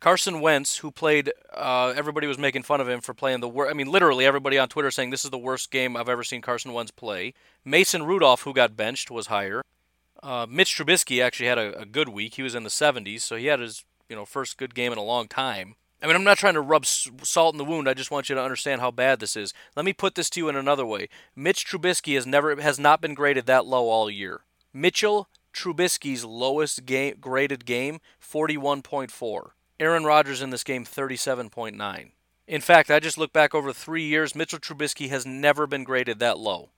Carson Wentz, who played, uh, everybody was making fun of him for playing the worst. I mean, literally everybody on Twitter saying this is the worst game I've ever seen Carson Wentz play. Mason Rudolph, who got benched, was higher. Uh, Mitch Trubisky actually had a, a, good week. He was in the 70s, so he had his you know first good game in a long time. I mean, I'm not trying to rub salt in the wound. I just want you to understand how bad this is. Let me put this to you in another way. Mitch Trubisky has never has not been graded that low all year. Mitchell Trubisky's lowest game graded game 41.4. Aaron Rodgers in this game 37.9. In fact, I just looked back over 3 years, Mitchell Trubisky has never been graded that low.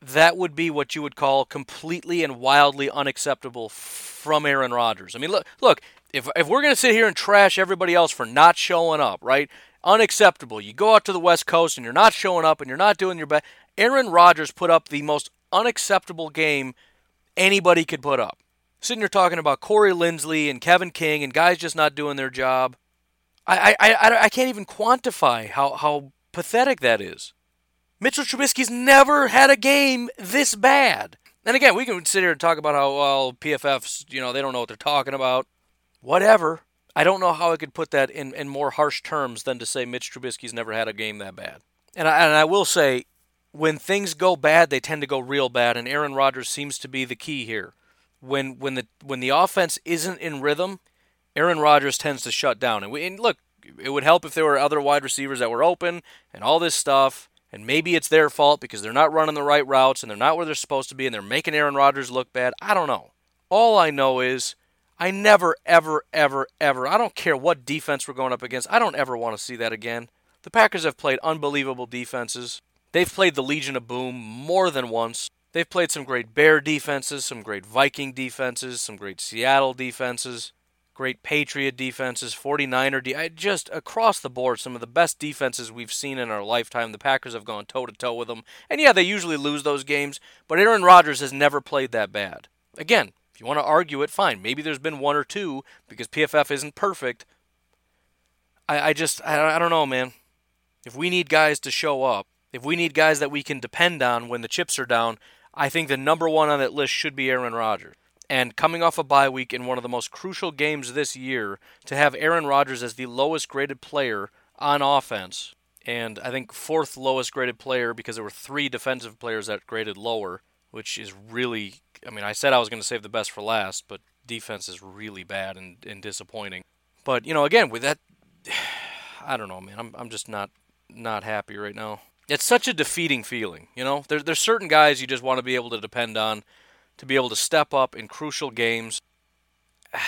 That would be what you would call completely and wildly unacceptable from Aaron Rodgers. I mean, look, look, if if we're going to sit here and trash everybody else for not showing up, right? Unacceptable. You go out to the West Coast and you're not showing up and you're not doing your best. Aaron Rodgers put up the most unacceptable game anybody could put up. Sitting here talking about Corey Linsley and Kevin King and guys just not doing their job. I, I, I, I can't even quantify how, how pathetic that is. Mitchell Trubisky's never had a game this bad. And again, we can sit here and talk about how, well, PFFs, you know, they don't know what they're talking about. Whatever. I don't know how I could put that in, in more harsh terms than to say Mitch Trubisky's never had a game that bad. And I, and I will say, when things go bad, they tend to go real bad, and Aaron Rodgers seems to be the key here when when the when the offense isn't in rhythm, Aaron Rodgers tends to shut down. And, we, and look, it would help if there were other wide receivers that were open and all this stuff. And maybe it's their fault because they're not running the right routes and they're not where they're supposed to be and they're making Aaron Rodgers look bad. I don't know. All I know is I never, ever, ever, ever, I don't care what defense we're going up against, I don't ever want to see that again. The Packers have played unbelievable defenses. They've played the Legion of Boom more than once. They've played some great Bear defenses, some great Viking defenses, some great Seattle defenses, great Patriot defenses, 49er de- just across the board some of the best defenses we've seen in our lifetime. The Packers have gone toe to toe with them. And yeah, they usually lose those games, but Aaron Rodgers has never played that bad. Again, if you want to argue it, fine. Maybe there's been one or two because PFF isn't perfect. I, I just, I, I don't know, man. If we need guys to show up, if we need guys that we can depend on when the chips are down, I think the number one on that list should be Aaron Rodgers. And coming off a bye week in one of the most crucial games this year, to have Aaron Rodgers as the lowest graded player on offense, and I think fourth lowest graded player because there were three defensive players that graded lower, which is really, I mean, I said I was going to save the best for last, but defense is really bad and, and disappointing. But, you know, again, with that, (sighs) I don't know, man. I'm, I'm just not not happy right now it's such a defeating feeling. You know, there, there's certain guys you just want to be able to depend on to be able to step up in crucial games. (sighs)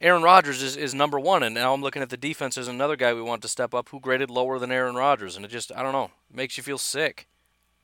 Aaron Rodgers is, is number one, and now I'm looking at the defense as another guy we want to step up who graded lower than Aaron Rodgers, and it just I don't know makes you feel sick.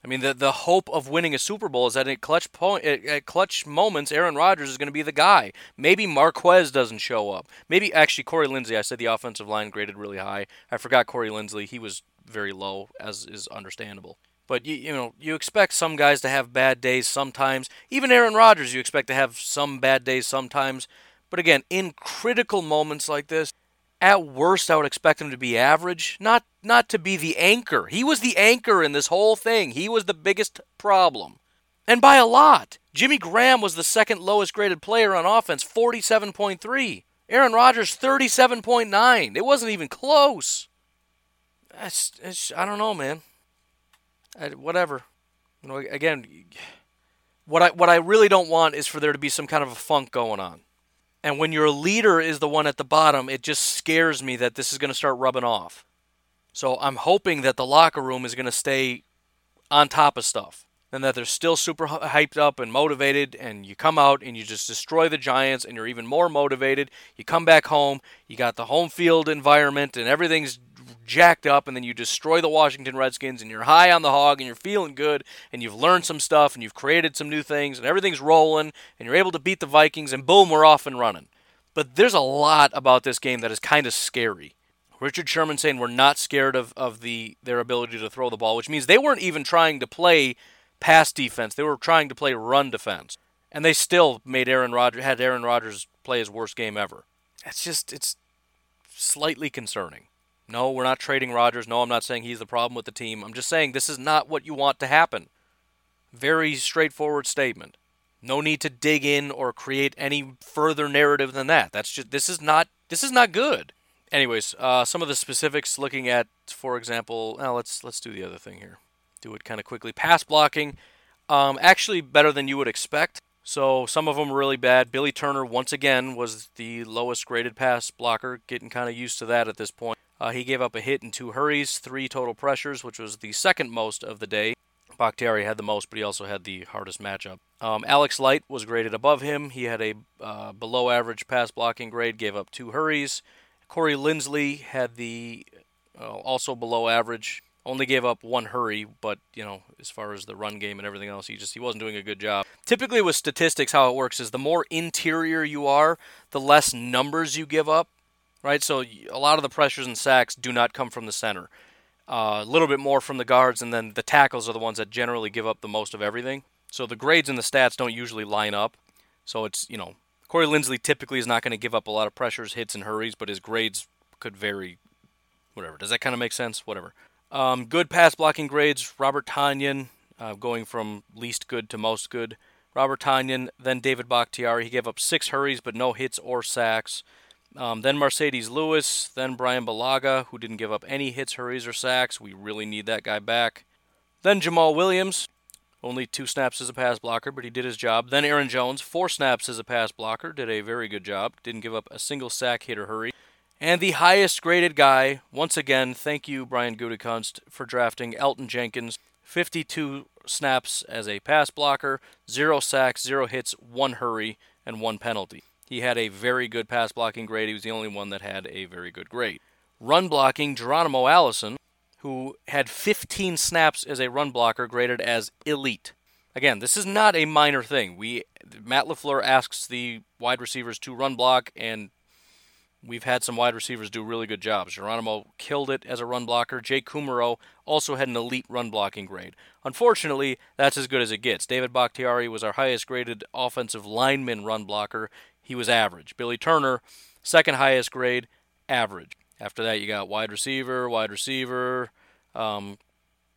I mean, the the hope of winning a Super Bowl is that at clutch point at clutch moments, Aaron Rodgers is going to be the guy. Maybe Marquez doesn't show up. Maybe actually Corey Linsley. I said the offensive line graded really high. I forgot Corey Linsley. He was very low, as is understandable. But you, you know, you expect some guys to have bad days sometimes. Even Aaron Rodgers, you expect to have some bad days sometimes. But again, in critical moments like this, at worst, I would expect him to be average, not not to be the anchor. He was the anchor in this whole thing. He was the biggest problem, and by a lot. Jimmy Graham was the second lowest graded player on offense, 47.3. Aaron Rodgers, 37.9. It wasn't even close. I don't know, man. I, whatever. You know, again, what I what I really don't want is for there to be some kind of a funk going on. And when your leader is the one at the bottom, it just scares me that this is going to start rubbing off. So I'm hoping that the locker room is going to stay on top of stuff and that they're still super hyped up and motivated and you come out and you just destroy the Giants and you're even more motivated. You come back home, you got the home field environment and everything's jacked up and then you destroy the Washington Redskins and you're high on the hog and you're feeling good and you've learned some stuff and you've created some new things and everything's rolling and you're able to beat the Vikings and boom, we're off and running. But there's a lot about this game that is kind of scary. Richard Sherman saying we're not scared of, of the their ability to throw the ball, which means they weren't even trying to play pass defense. They were trying to play run defense, and they still made Aaron Rodgers had Aaron Rodgers play his worst game ever. It's just it's slightly concerning. No, we're not trading Rodgers. No, I'm not saying he's the problem with the team. I'm just saying this is not what you want to happen. Very straightforward statement. No need to dig in or create any further narrative than that. That's just this is not this is not good. Anyways, uh, some of the specifics looking at, for example, well, let's let's do the other thing here do it kind of quickly. Pass blocking, um, actually better than you would expect. So some of them really bad. Billy Turner, once again, was the lowest graded pass blocker, getting kind of used to that at this point. Uh, he gave up a hit in two hurries, three total pressures, which was the second most of the day. Bakhtiari had the most, but he also had the hardest matchup. Um, Alex Light was graded above him. He had a uh, below average pass blocking grade, gave up two hurries. Corey Linsley had the uh, also below average, only gave up one hurry, but you know, as far as the run game and everything else, he just he wasn't doing a good job. Typically with statistics, how it works is the more interior you are, the less numbers you give up, right? So a lot of the pressures and sacks do not come from the center. Uh, a little bit more from the guards, and then the tackles are the ones that generally give up the most of everything. So the grades and the stats don't usually line up. So it's you know Corey Linsley typically is not going to give up a lot of pressures, hits, and hurries, but his grades could vary. Whatever. Does that kind of make sense? Whatever. Um, good pass blocking grades. Robert Tonyan uh, going from least good to most good. Robert Tonyan, then David Bakhtiari. He gave up six hurries but no hits or sacks. Um, then Marcedes Lewis, then Brian Bulaga, who didn't give up any hits, hurries, or sacks. We really need that guy back. Then Jamaal Williams, only two snaps as a pass blocker, but he did his job. Then Aaron Jones, four snaps as a pass blocker, did a very good job. Didn't give up a single sack, hit, or hurry. And the highest graded guy, once again, thank you, Brian Gutekunst, for drafting Elgton Jenkins. 52 snaps as a pass blocker, zero sacks, zero hits, one hurry, and one penalty. He had a very good pass blocking grade. He was the only one that had a very good grade. Run blocking, Geronimo Allison, who had 15 snaps as a run blocker, graded as elite. Again, this is not a minor thing. We Matt LaFleur asks the wide receivers to run block, and We've had some wide receivers do really good jobs. Geronimo killed it as a run blocker. Jake Kumerow also had an elite run blocking grade. Unfortunately, that's as good as it gets. David Bakhtiari was our highest graded offensive lineman run blocker. He was average. Billy Turner, second highest grade, average. After that, you got wide receiver, wide receiver, um,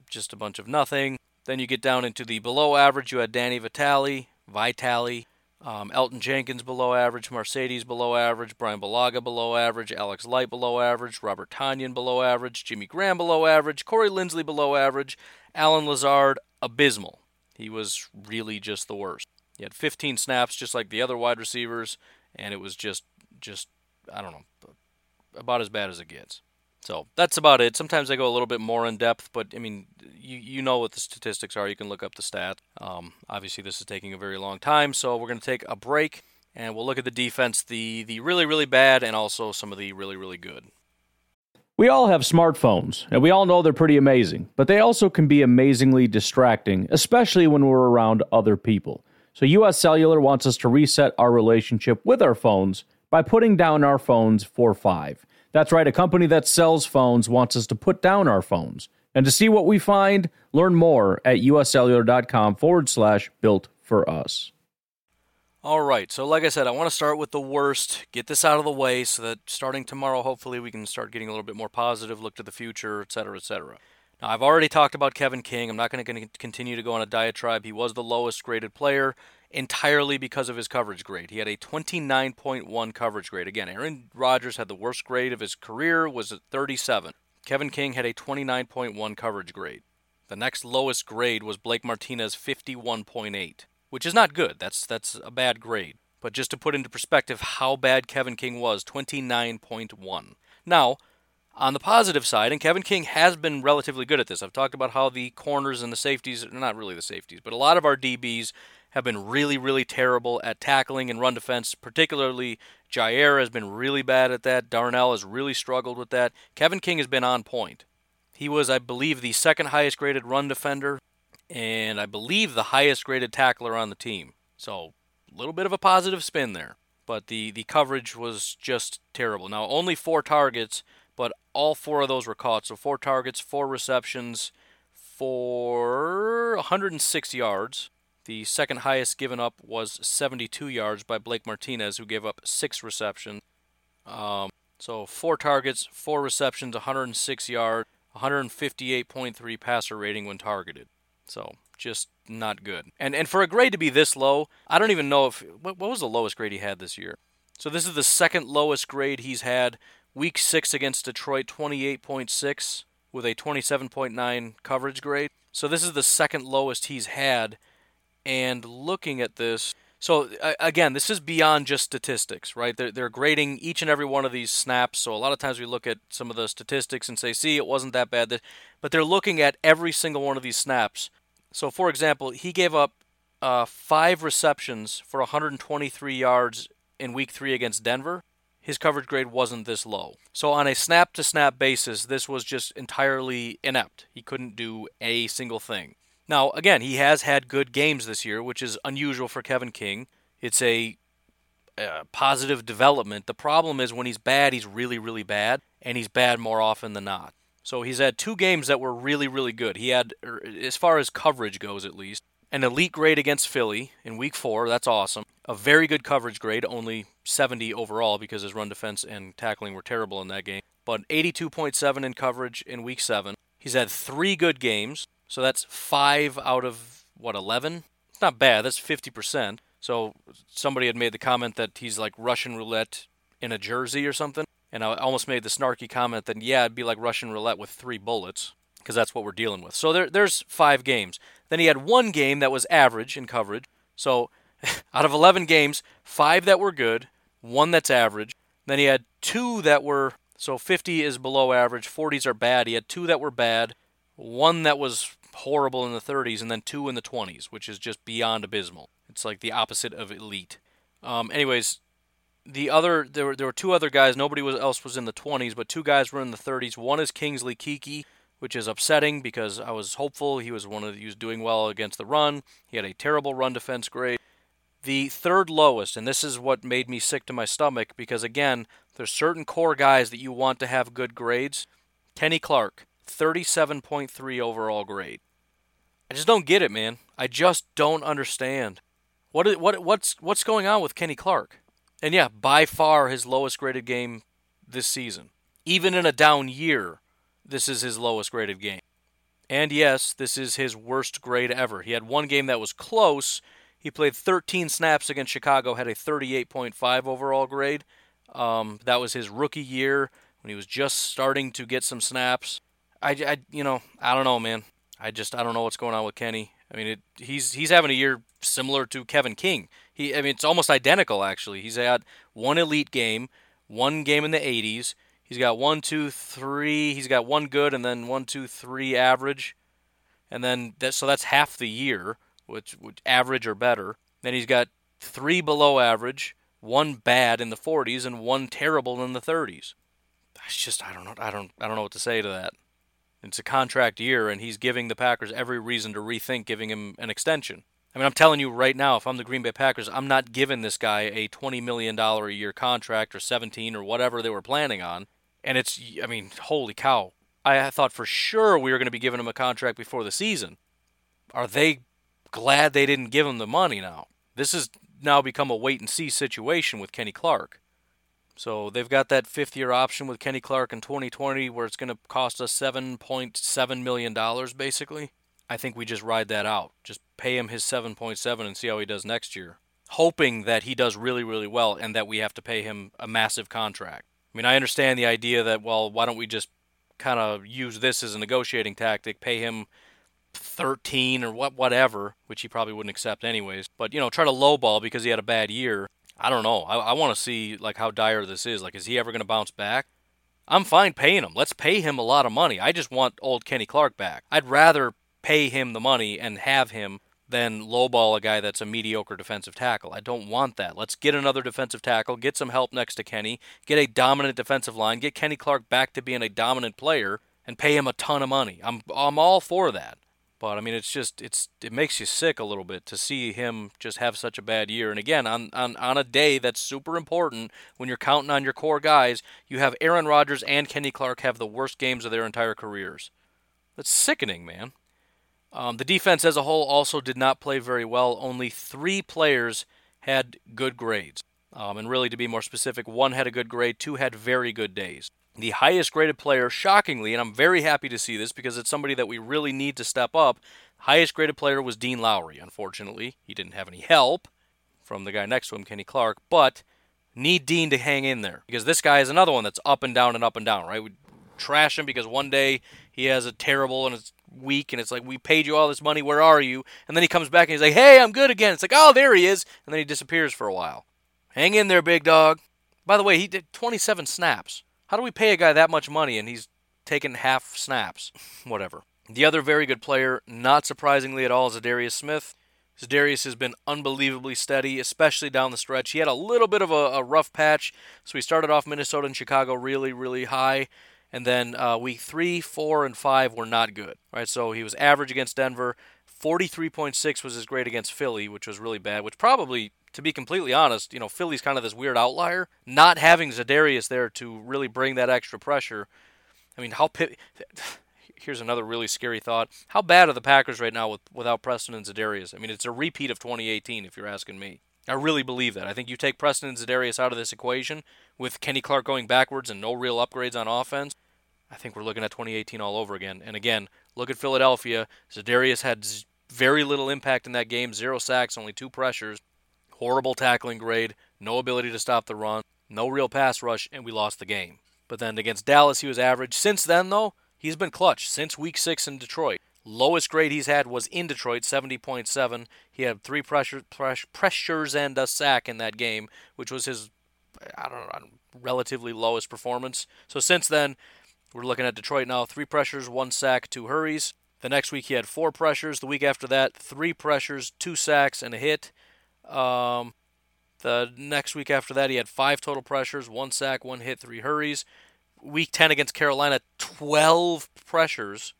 just a bunch of nothing. Then you get down into the below average. You had Danny Vitale, Vitale, um, Elgton Jenkins below average, Marcedes below average, Brian Bulaga below average, Alex Light below average, Robert Tonyan below average, Jimmy Graham below average, Corey Linsley below average, Allen Lazard abysmal. He was really just the worst. He had 15 snaps just like the other wide receivers, and it was just just I don't know about as bad as it gets. So that's about it. Sometimes I go a little bit more in depth, but I mean, you you know what the statistics are. You can look up the stats. Um, obviously, this is taking a very long time, so we're going to take a break and we'll look at the defense, the the really really bad, and also some of the really really good. We all have smartphones, and we all know they're pretty amazing, but they also can be amazingly distracting, especially when we're around other people. So, US Cellular wants us to reset our relationship with our phones by putting down our phones for five. That's right, a company that sells phones wants us to put down our phones. And to see what we find, learn more at uscellular.com forward slash built for us. All right, so like I said, I want to start with the worst, get this out of the way so that starting tomorrow, hopefully, we can start getting a little bit more positive, look to the future, et cetera, et etc. Now, I've already talked about Kevin King. I'm not going to continue to go on a diatribe. He was the lowest graded player entirely because of his coverage grade. He had a 29.1 coverage grade. Again, Aaron Rodgers had the worst grade of his career was at 37. Kevin King had a 29.1 coverage grade. The next lowest grade was Blake Martinez 51.8, which is not good. That's that's a bad grade. But just to put into perspective how bad Kevin King was, 29.1. Now, On the positive side, and Kevin King has been relatively good at this. I've talked about how the corners and the safeties, not really the safeties, but a lot of our DBs have been really, really terrible at tackling and run defense. Particularly, Jaire has been really bad at that. Darnell has really struggled with that. Kevin King has been on point. He was, I believe, the second highest graded run defender, and I believe the highest graded tackler on the team. So, a little bit of a positive spin there. But the, the coverage was just terrible. Now, only four targets, but all four of those were caught. So, four targets, four receptions for 106 yards. The second highest given up was 72 yards by Blake Martinez, who gave up six receptions. Um, so four targets, four receptions, 106 yards, 158.3 passer rating when targeted. So just not good. And and for a grade to be this low, I don't even know if what, what was the lowest grade he had this year. So this is the second lowest grade he's had. Week six against Detroit, 28.6 with a 27.9 coverage grade. So this is the second lowest he's had and looking at this, so again, this is beyond just statistics, right? They're, they're grading each and every one of these snaps. So a lot of times we look at some of the statistics and say, see, it wasn't that bad. But they're looking at every single one of these snaps. So, for example, he gave up uh, five receptions for 123 yards in week three against Denver. His coverage grade wasn't this low. So, on a snap to snap basis, this was just entirely inept. He couldn't do a single thing. Now, again, he has had good games this year, which is unusual for Kevin King. It's a, a, positive development. The problem is when he's bad, he's really, really bad, and he's bad more often than not. So he's had two games that were really, really good. He had, er, as far as coverage goes at least, an elite grade against Philly in week four. That's awesome. A very good coverage grade, only 70 overall because his run defense and tackling were terrible in that game. But 82.7 in coverage in week seven. He's had three good games. So that's five out of what eleven. It's not bad. That's fifty percent. So somebody had made the comment that he's like Russian roulette in a jersey or something, and I almost made the snarky comment that yeah, it'd be like Russian roulette with three bullets because that's what we're dealing with. So there, there's five games. Then he had one game that was average in coverage. So (laughs) out of 11 games, five that were good, one that's average. Then he had two that were so 50 is below average, 40s are bad. He had two that were bad, one that was horrible in the 30s, and then two in the 20s, which is just beyond abysmal. It's like the opposite of elite. Um, anyways, the other there were there were two other guys. Nobody was, else was in the 20s, but two guys were in the 30s. One is Kingsley Keke, which is upsetting because I was hopeful he was one of the, he was doing well against the run. He had a terrible run defense grade. The third lowest, and this is what made me sick to my stomach because again, there's certain core guys that you want to have good grades. Kenny Clark, 37.3 overall grade. I just don't get it, man. I just don't understand. What is, what what's what's going on with Kenny Clark? And yeah, by far his lowest graded game this season. Even in a down year, this is his lowest graded game. And yes, this is his worst grade ever. He had one game that was close. He played 13 snaps against Chicago, had a 38.5 overall grade. Um, that was his rookie year when he was just starting to get some snaps. I, I, you know, I don't know, man. I just I don't know what's going on with Kenny. I mean, it, he's he's having a year similar to Kevin King. He I mean, it's almost identical actually. He's had one elite game, one game in the 80s. He's got one, two, three. He's got one good, and then one, two, three average, and then that so that's half the year, which, average or better. Then he's got three below average, one bad in the 40s, and one terrible in the 30s. That's just I don't know. I don't I don't know what to say to that. It's a contract year, and he's giving the Packers every reason to rethink giving him an extension. I mean, I'm telling you right now, if I'm the Green Bay Packers, I'm not giving this guy a $20 million a year contract or 17 or whatever they were planning on. And it's, I mean, holy cow. I thought for sure we were going to be giving him a contract before the season. Are they glad they didn't give him the money now? This has now become a wait and see situation with Kenny Clark. So they've got that fifth year option with Kenny Clark in 2020 where it's going to cost us $7.7 million basically. I think we just ride that out. Just pay him his 7.7 and see how he does next year. Hoping that he does really, really well and that we have to pay him a massive contract. I mean, I understand the idea that, well, why don't we just kind of use this as a negotiating tactic, pay him 13 or what, whatever, which he probably wouldn't accept anyways. But, you know, try to lowball because he had a bad year I don't know. I, I want to see like how dire this is. Like, is he ever going to bounce back? I'm fine paying him. Let's pay him a lot of money. I just want old Kenny Clark back. I'd rather pay him the money and have him than lowball a guy that's a mediocre defensive tackle. I don't want that. Let's get another defensive tackle, get some help next to Kenny, get a dominant defensive line, get Kenny Clark back to being a dominant player, and pay him a ton of money. I'm I'm all for that. But I mean, it's just it's it makes you sick a little bit to see him just have such a bad year. And again, on on on a day that's super important when you're counting on your core guys, you have Aaron Rodgers and Kenny Clark have the worst games of their entire careers. That's sickening, man. Um, the defense as a whole also did not play very well. Only three players had good grades. Um, and really, to be more specific, one had a good grade, two had very good days. The highest graded player, shockingly, and I'm very happy to see this because it's somebody that we really need to step up. Highest graded player was Dean Lowry. Unfortunately, he didn't have any help from the guy next to him, Kenny Clark, but need Dean to hang in there because this guy is another one that's up and down and up and down, right? We trash him because one day he has a terrible and it's weak and it's like we paid you all this money. Where are you? And then he comes back and he's like hey i'm good again. It's like oh there he is. And then he disappears for a while. Hang in there big dog. By the way he did 27 snaps how do we pay a guy that much money and he's taken half snaps (laughs) whatever the other very good player not surprisingly at all is Darius Smith Darius has been unbelievably steady, especially down the stretch. He had a little bit of a, a rough patch, so he started off Minnesota and Chicago really, really high, and then uh, week three, four, and five were not good. Right, so he was average against Denver. 43.6 was his grade against Philly, which was really bad. Which probably, to be completely honest, you know, Philly's kind of this weird outlier. Not having Za'Darius there to really bring that extra pressure. I mean, how (laughs) here's another really scary thought. How bad are the Packers right now with, without Preston and Za'Darius? I mean, it's a repeat of 2018, if you're asking me. I really believe that. I think you take Preston and Za'Darius out of this equation with Kenny Clark going backwards and no real upgrades on offense. I think we're looking at 2018 all over again. And again, look at Philadelphia. Za'Darius had very little impact in that game. Zero sacks, only two pressures. Horrible tackling grade. No ability to stop the run. No real pass rush, and we lost the game. But then against Dallas, he was average. Since then, though, he's been clutch since Week Six in Detroit. Lowest grade he's had was in Detroit, 70.7. He had three pressure, pressures and a sack in that game, which was his, I don't know, relatively lowest performance. So since then, we're looking at Detroit now three pressures, one sack, two hurries. The next week he had four pressures. The week after that, three pressures, two sacks, and a hit. Um, the next week after that, he had five total pressures, one sack, one hit, three hurries. Week 10 against Carolina, 12 pressures,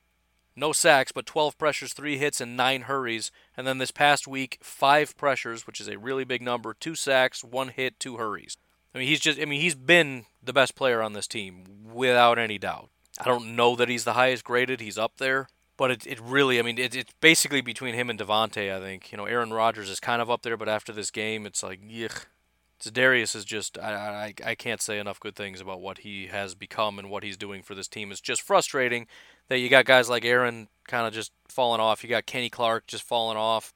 no sacks, but 12 pressures, three hits, and nine hurries. And then this past week, five pressures, which is a really big number, two sacks, one hit, two hurries. I mean, he's just, I mean, he's been the best player on this team without any doubt. I don't know that he's the highest graded. He's up there. But it, it really, I mean, it, it's basically between him and Davante, I think. You know, Aaron Rodgers is kind of up there, but after this game, it's like, yuck. Darius is just, I, I, I can't say enough good things about what he has become and what he's doing for this team. It's just frustrating that you got guys like Aaron kind of just falling off. You got Kenny Clark just falling off.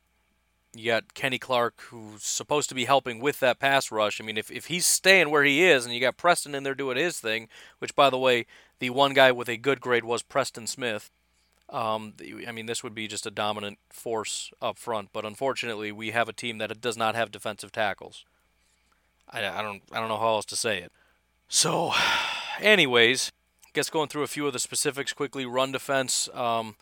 You got Kenny Clark, who's supposed to be helping with that pass rush. I mean, if, if he's staying where he is, and you got Preston in there doing his thing, which, by the way, the one guy with a good grade was Preston Smith. Um, I mean, this would be just a dominant force up front. But unfortunately, we have a team that does not have defensive tackles. I, I don't I don't know how else to say it. So, (sighs) anyways, I guess going through a few of the specifics quickly. Run defense. Um,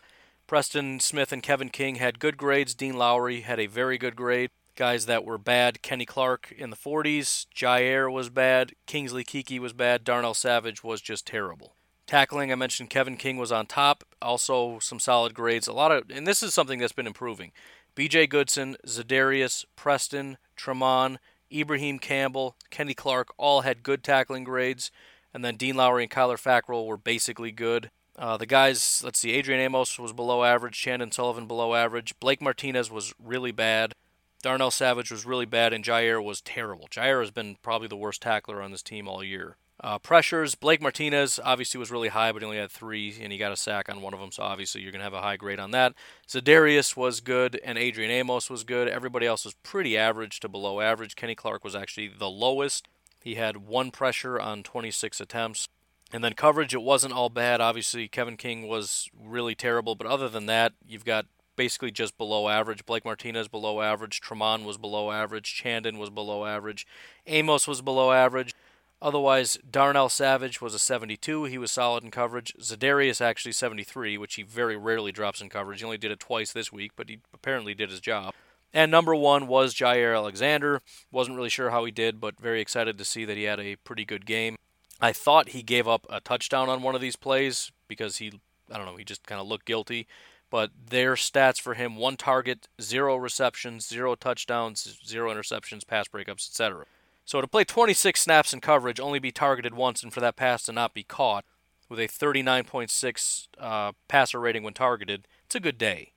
Preston Smith and Kevin King had good grades. Dean Lowry had a very good grade. Guys that were bad Kenny Clark in the 40s, Jaire was bad, Kingsley Keke was bad, Darnell Savage was just terrible. Tackling, I mentioned Kevin King was on top. Also, some solid grades. A lot of, and this is something that's been improving. B.J. Goodson, Za'Darius, Preston, Tramon, Ibraheim Campbell, Kenny Clark all had good tackling grades, and then Dean Lowry and Kyler Fackrell were basically good. Uh, the guys, let's see, Adrian Amos was below average, Chandon Sullivan below average, Blake Martinez was really bad, Darnell Savage was really bad, and Jaire was terrible. Jaire has been probably the worst tackler on this team all year. Uh, pressures, Blake Martinez obviously was really high, but he only had three, and he got a sack on one of them, so obviously you're going to have a high grade on that. Za'Darius was good, and Adrian Amos was good. Everybody else was pretty average to below average. Kenny Clark was actually the lowest. He had one pressure on 26 attempts. And then coverage, it wasn't all bad. Obviously, Kevin King was really terrible, but other than that, you've got basically just below average. Blake Martinez below average. Tramon was below average. Chandon was below average. Amos was below average. Otherwise, Darnell Savage was a 72. He was solid in coverage. Za'Darius actually 73, which he very rarely drops in coverage. He only did it twice this week, but he apparently did his job. And number one was Jaire Alexander. Wasn't really sure how he did, but very excited to see that he had a pretty good game. I thought he gave up a touchdown on one of these plays because he, I don't know, he just kind of looked guilty. But their stats for him one target, zero receptions, zero touchdowns, zero interceptions, pass breakups, etc. So to play 26 snaps in coverage, only be targeted once, and for that pass to not be caught with a 39.6 uh, passer rating when targeted, it's a good day.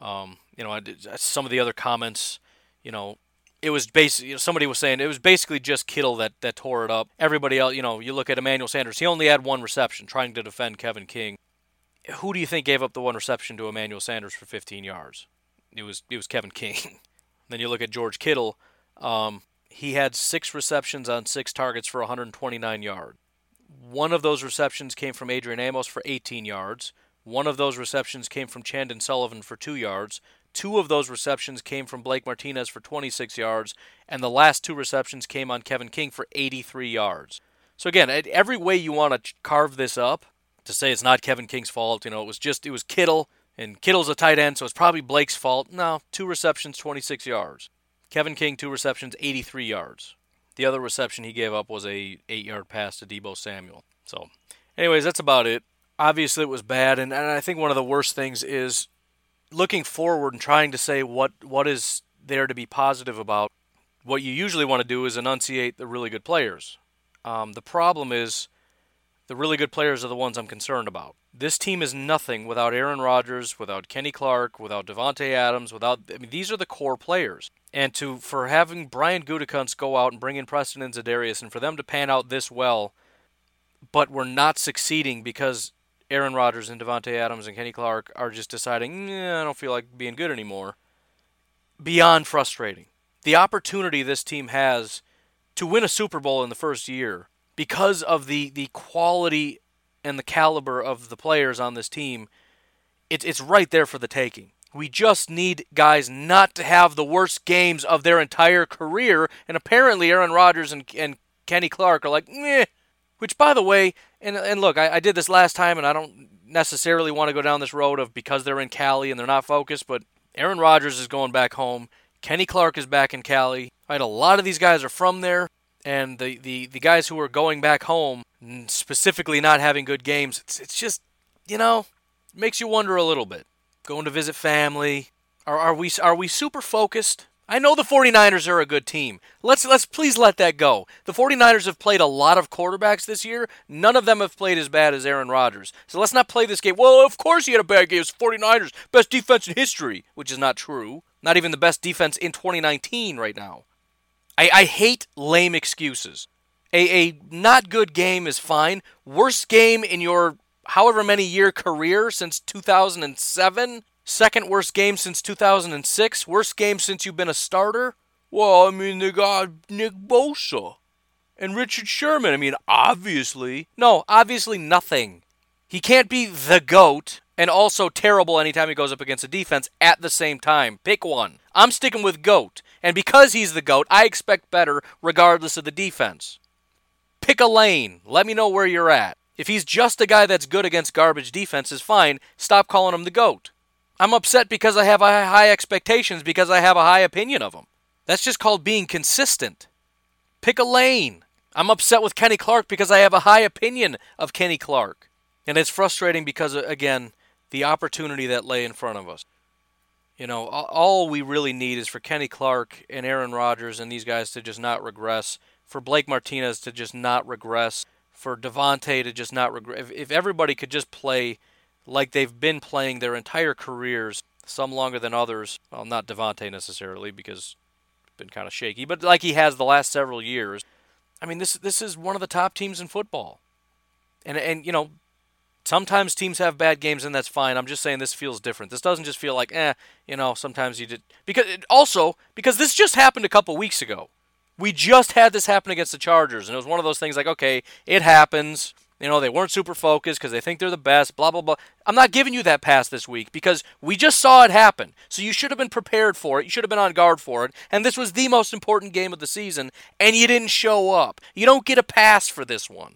Um, you know, some of the other comments, you know, it was basically you know, somebody was saying it was basically just Kittle that that tore it up. Everybody else, you know, you look at Emmanuel Sanders, he only had one reception trying to defend Kevin King. Who do you think gave up the one reception to Emmanuel Sanders for 15 yards? It was it was Kevin King. (laughs) then you look at George Kittle. Um, he had six receptions on six targets for 129 yards. One of those receptions came from Adrian Amos for 18 yards. One of those receptions came from Chandon Sullivan for two yards. Two of those receptions came from Blake Martinez for 26 yards, and the last two receptions came on Kevin King for 83 yards. So again, every way you want to carve this up, to say it's not Kevin King's fault, you know, it was just it was Kittle, and Kittle's a tight end, so it's probably Blake's fault. No, two receptions, 26 yards. Kevin King, two receptions, 83 yards. The other reception he gave up was a eight-yard pass to Deebo Samuel. So, anyways, that's about it. Obviously, it was bad, and, and I think one of the worst things is looking forward and trying to say what what is there to be positive about, what you usually want to do is enunciate the really good players. Um, the problem is the really good players are the ones I'm concerned about. This team is nothing without Aaron Rodgers, without Kenny Clark, without Davante Adams, without I mean these are the core players. And to for having Brian Gutekunst go out and bring in Preston and Za'Darius and for them to pan out this well, but we're not succeeding because Aaron Rodgers and Davante Adams and Kenny Clark are just deciding, I don't feel like being good anymore. Beyond frustrating. The opportunity this team has to win a Super Bowl in the first year because of the, the quality and the caliber of the players on this team, it, it's right there for the taking. We just need guys not to have the worst games of their entire career. And apparently, Aaron Rodgers and, and Kenny Clark are like, meh. Which, by the way, and and look, I, I did this last time, and I don't necessarily want to go down this road of because they're in Cali and they're not focused, but Aaron Rodgers is going back home. Kenny Clark is back in Cali. Right, a lot of these guys are from there, and the, the, the guys who are going back home, specifically not having good games, it's, it's just, you know, makes you wonder a little bit. Going to visit family. Are, are we are we super focused? I know the 49ers are a good team. Let's let's please let that go. The 49ers have played a lot of quarterbacks this year. None of them have played as bad as Aaron Rodgers. So let's not play this game. Well, of course he had a bad game. It's 49ers, best defense in history, which is not true. Not even the best defense in 2019 right now. I, I hate lame excuses. A, a not good game is fine. Worst game in your however many year career since 2007 Second worst game since 2006. Worst game since you've been a starter. Well, I mean, they got Nick Bosa and Richard Sherman. I mean, obviously. No, obviously nothing. He can't be the GOAT and also terrible anytime he goes up against a defense at the same time. Pick one. I'm sticking with GOAT. And because he's the GOAT, I expect better regardless of the defense. Pick a lane. Let me know where you're at. If he's just a guy that's good against garbage defenses, fine. Stop calling him the GOAT. I'm upset because I have high expectations because I have a high opinion of him. That's just called being consistent. Pick a lane. I'm upset with Kenny Clark because I have a high opinion of Kenny Clark. And it's frustrating because, uh, again, the opportunity that lay in front of us. You know, all we really need is for Kenny Clark and Aaron Rodgers and these guys to just not regress, for Blake Martinez to just not regress, for Davante to just not regress. If, if everybody could just play like they've been playing their entire careers, some longer than others. Well, not Davante necessarily because it's been kind of shaky, but like he has the last several years. I mean, this this is one of the top teams in football, and and you know, sometimes teams have bad games and that's fine. I'm just saying this feels different. This doesn't just feel like eh, you know, sometimes you did because it, also because this just happened a couple weeks ago. We just had this happen against the Chargers, and it was one of those things like, okay, it happens You know, they weren't super focused because they think they're the best, blah, blah, blah. I'm not giving you that pass this week because we just saw it happen. So you should have been prepared for it. You should have been on guard for it. And this was the most important game of the season, and you didn't show up. You don't get a pass for this one.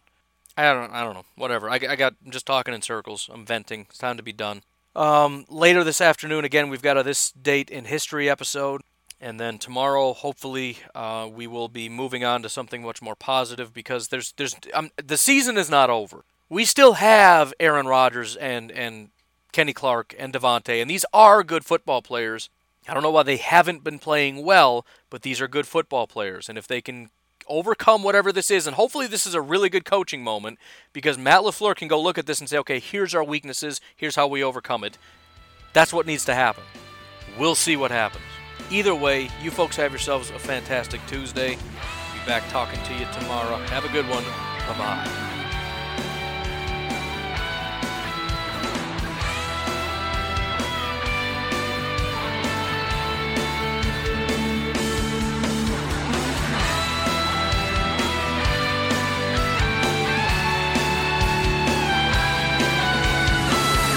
I don't, I don't know. Whatever. I, I got, I'm just talking in circles. I'm venting. It's time to be done. Um, later this afternoon, again, we've got a This Date in History episode. And then tomorrow, hopefully, uh, we will be moving on to something much more positive because there's there's um, the season is not over. We still have Aaron Rodgers and and Kenny Clark and Davante, and these are good football players. I don't know why they haven't been playing well, but these are good football players, and if they can overcome whatever this is, and hopefully this is a really good coaching moment because Matt LaFleur can go look at this and say, okay, here's our weaknesses, here's how we overcome it. That's what needs to happen. We'll see what happens. Either way, you folks have yourselves a fantastic Tuesday. Be back talking to you tomorrow. Have a good one. Bye bye.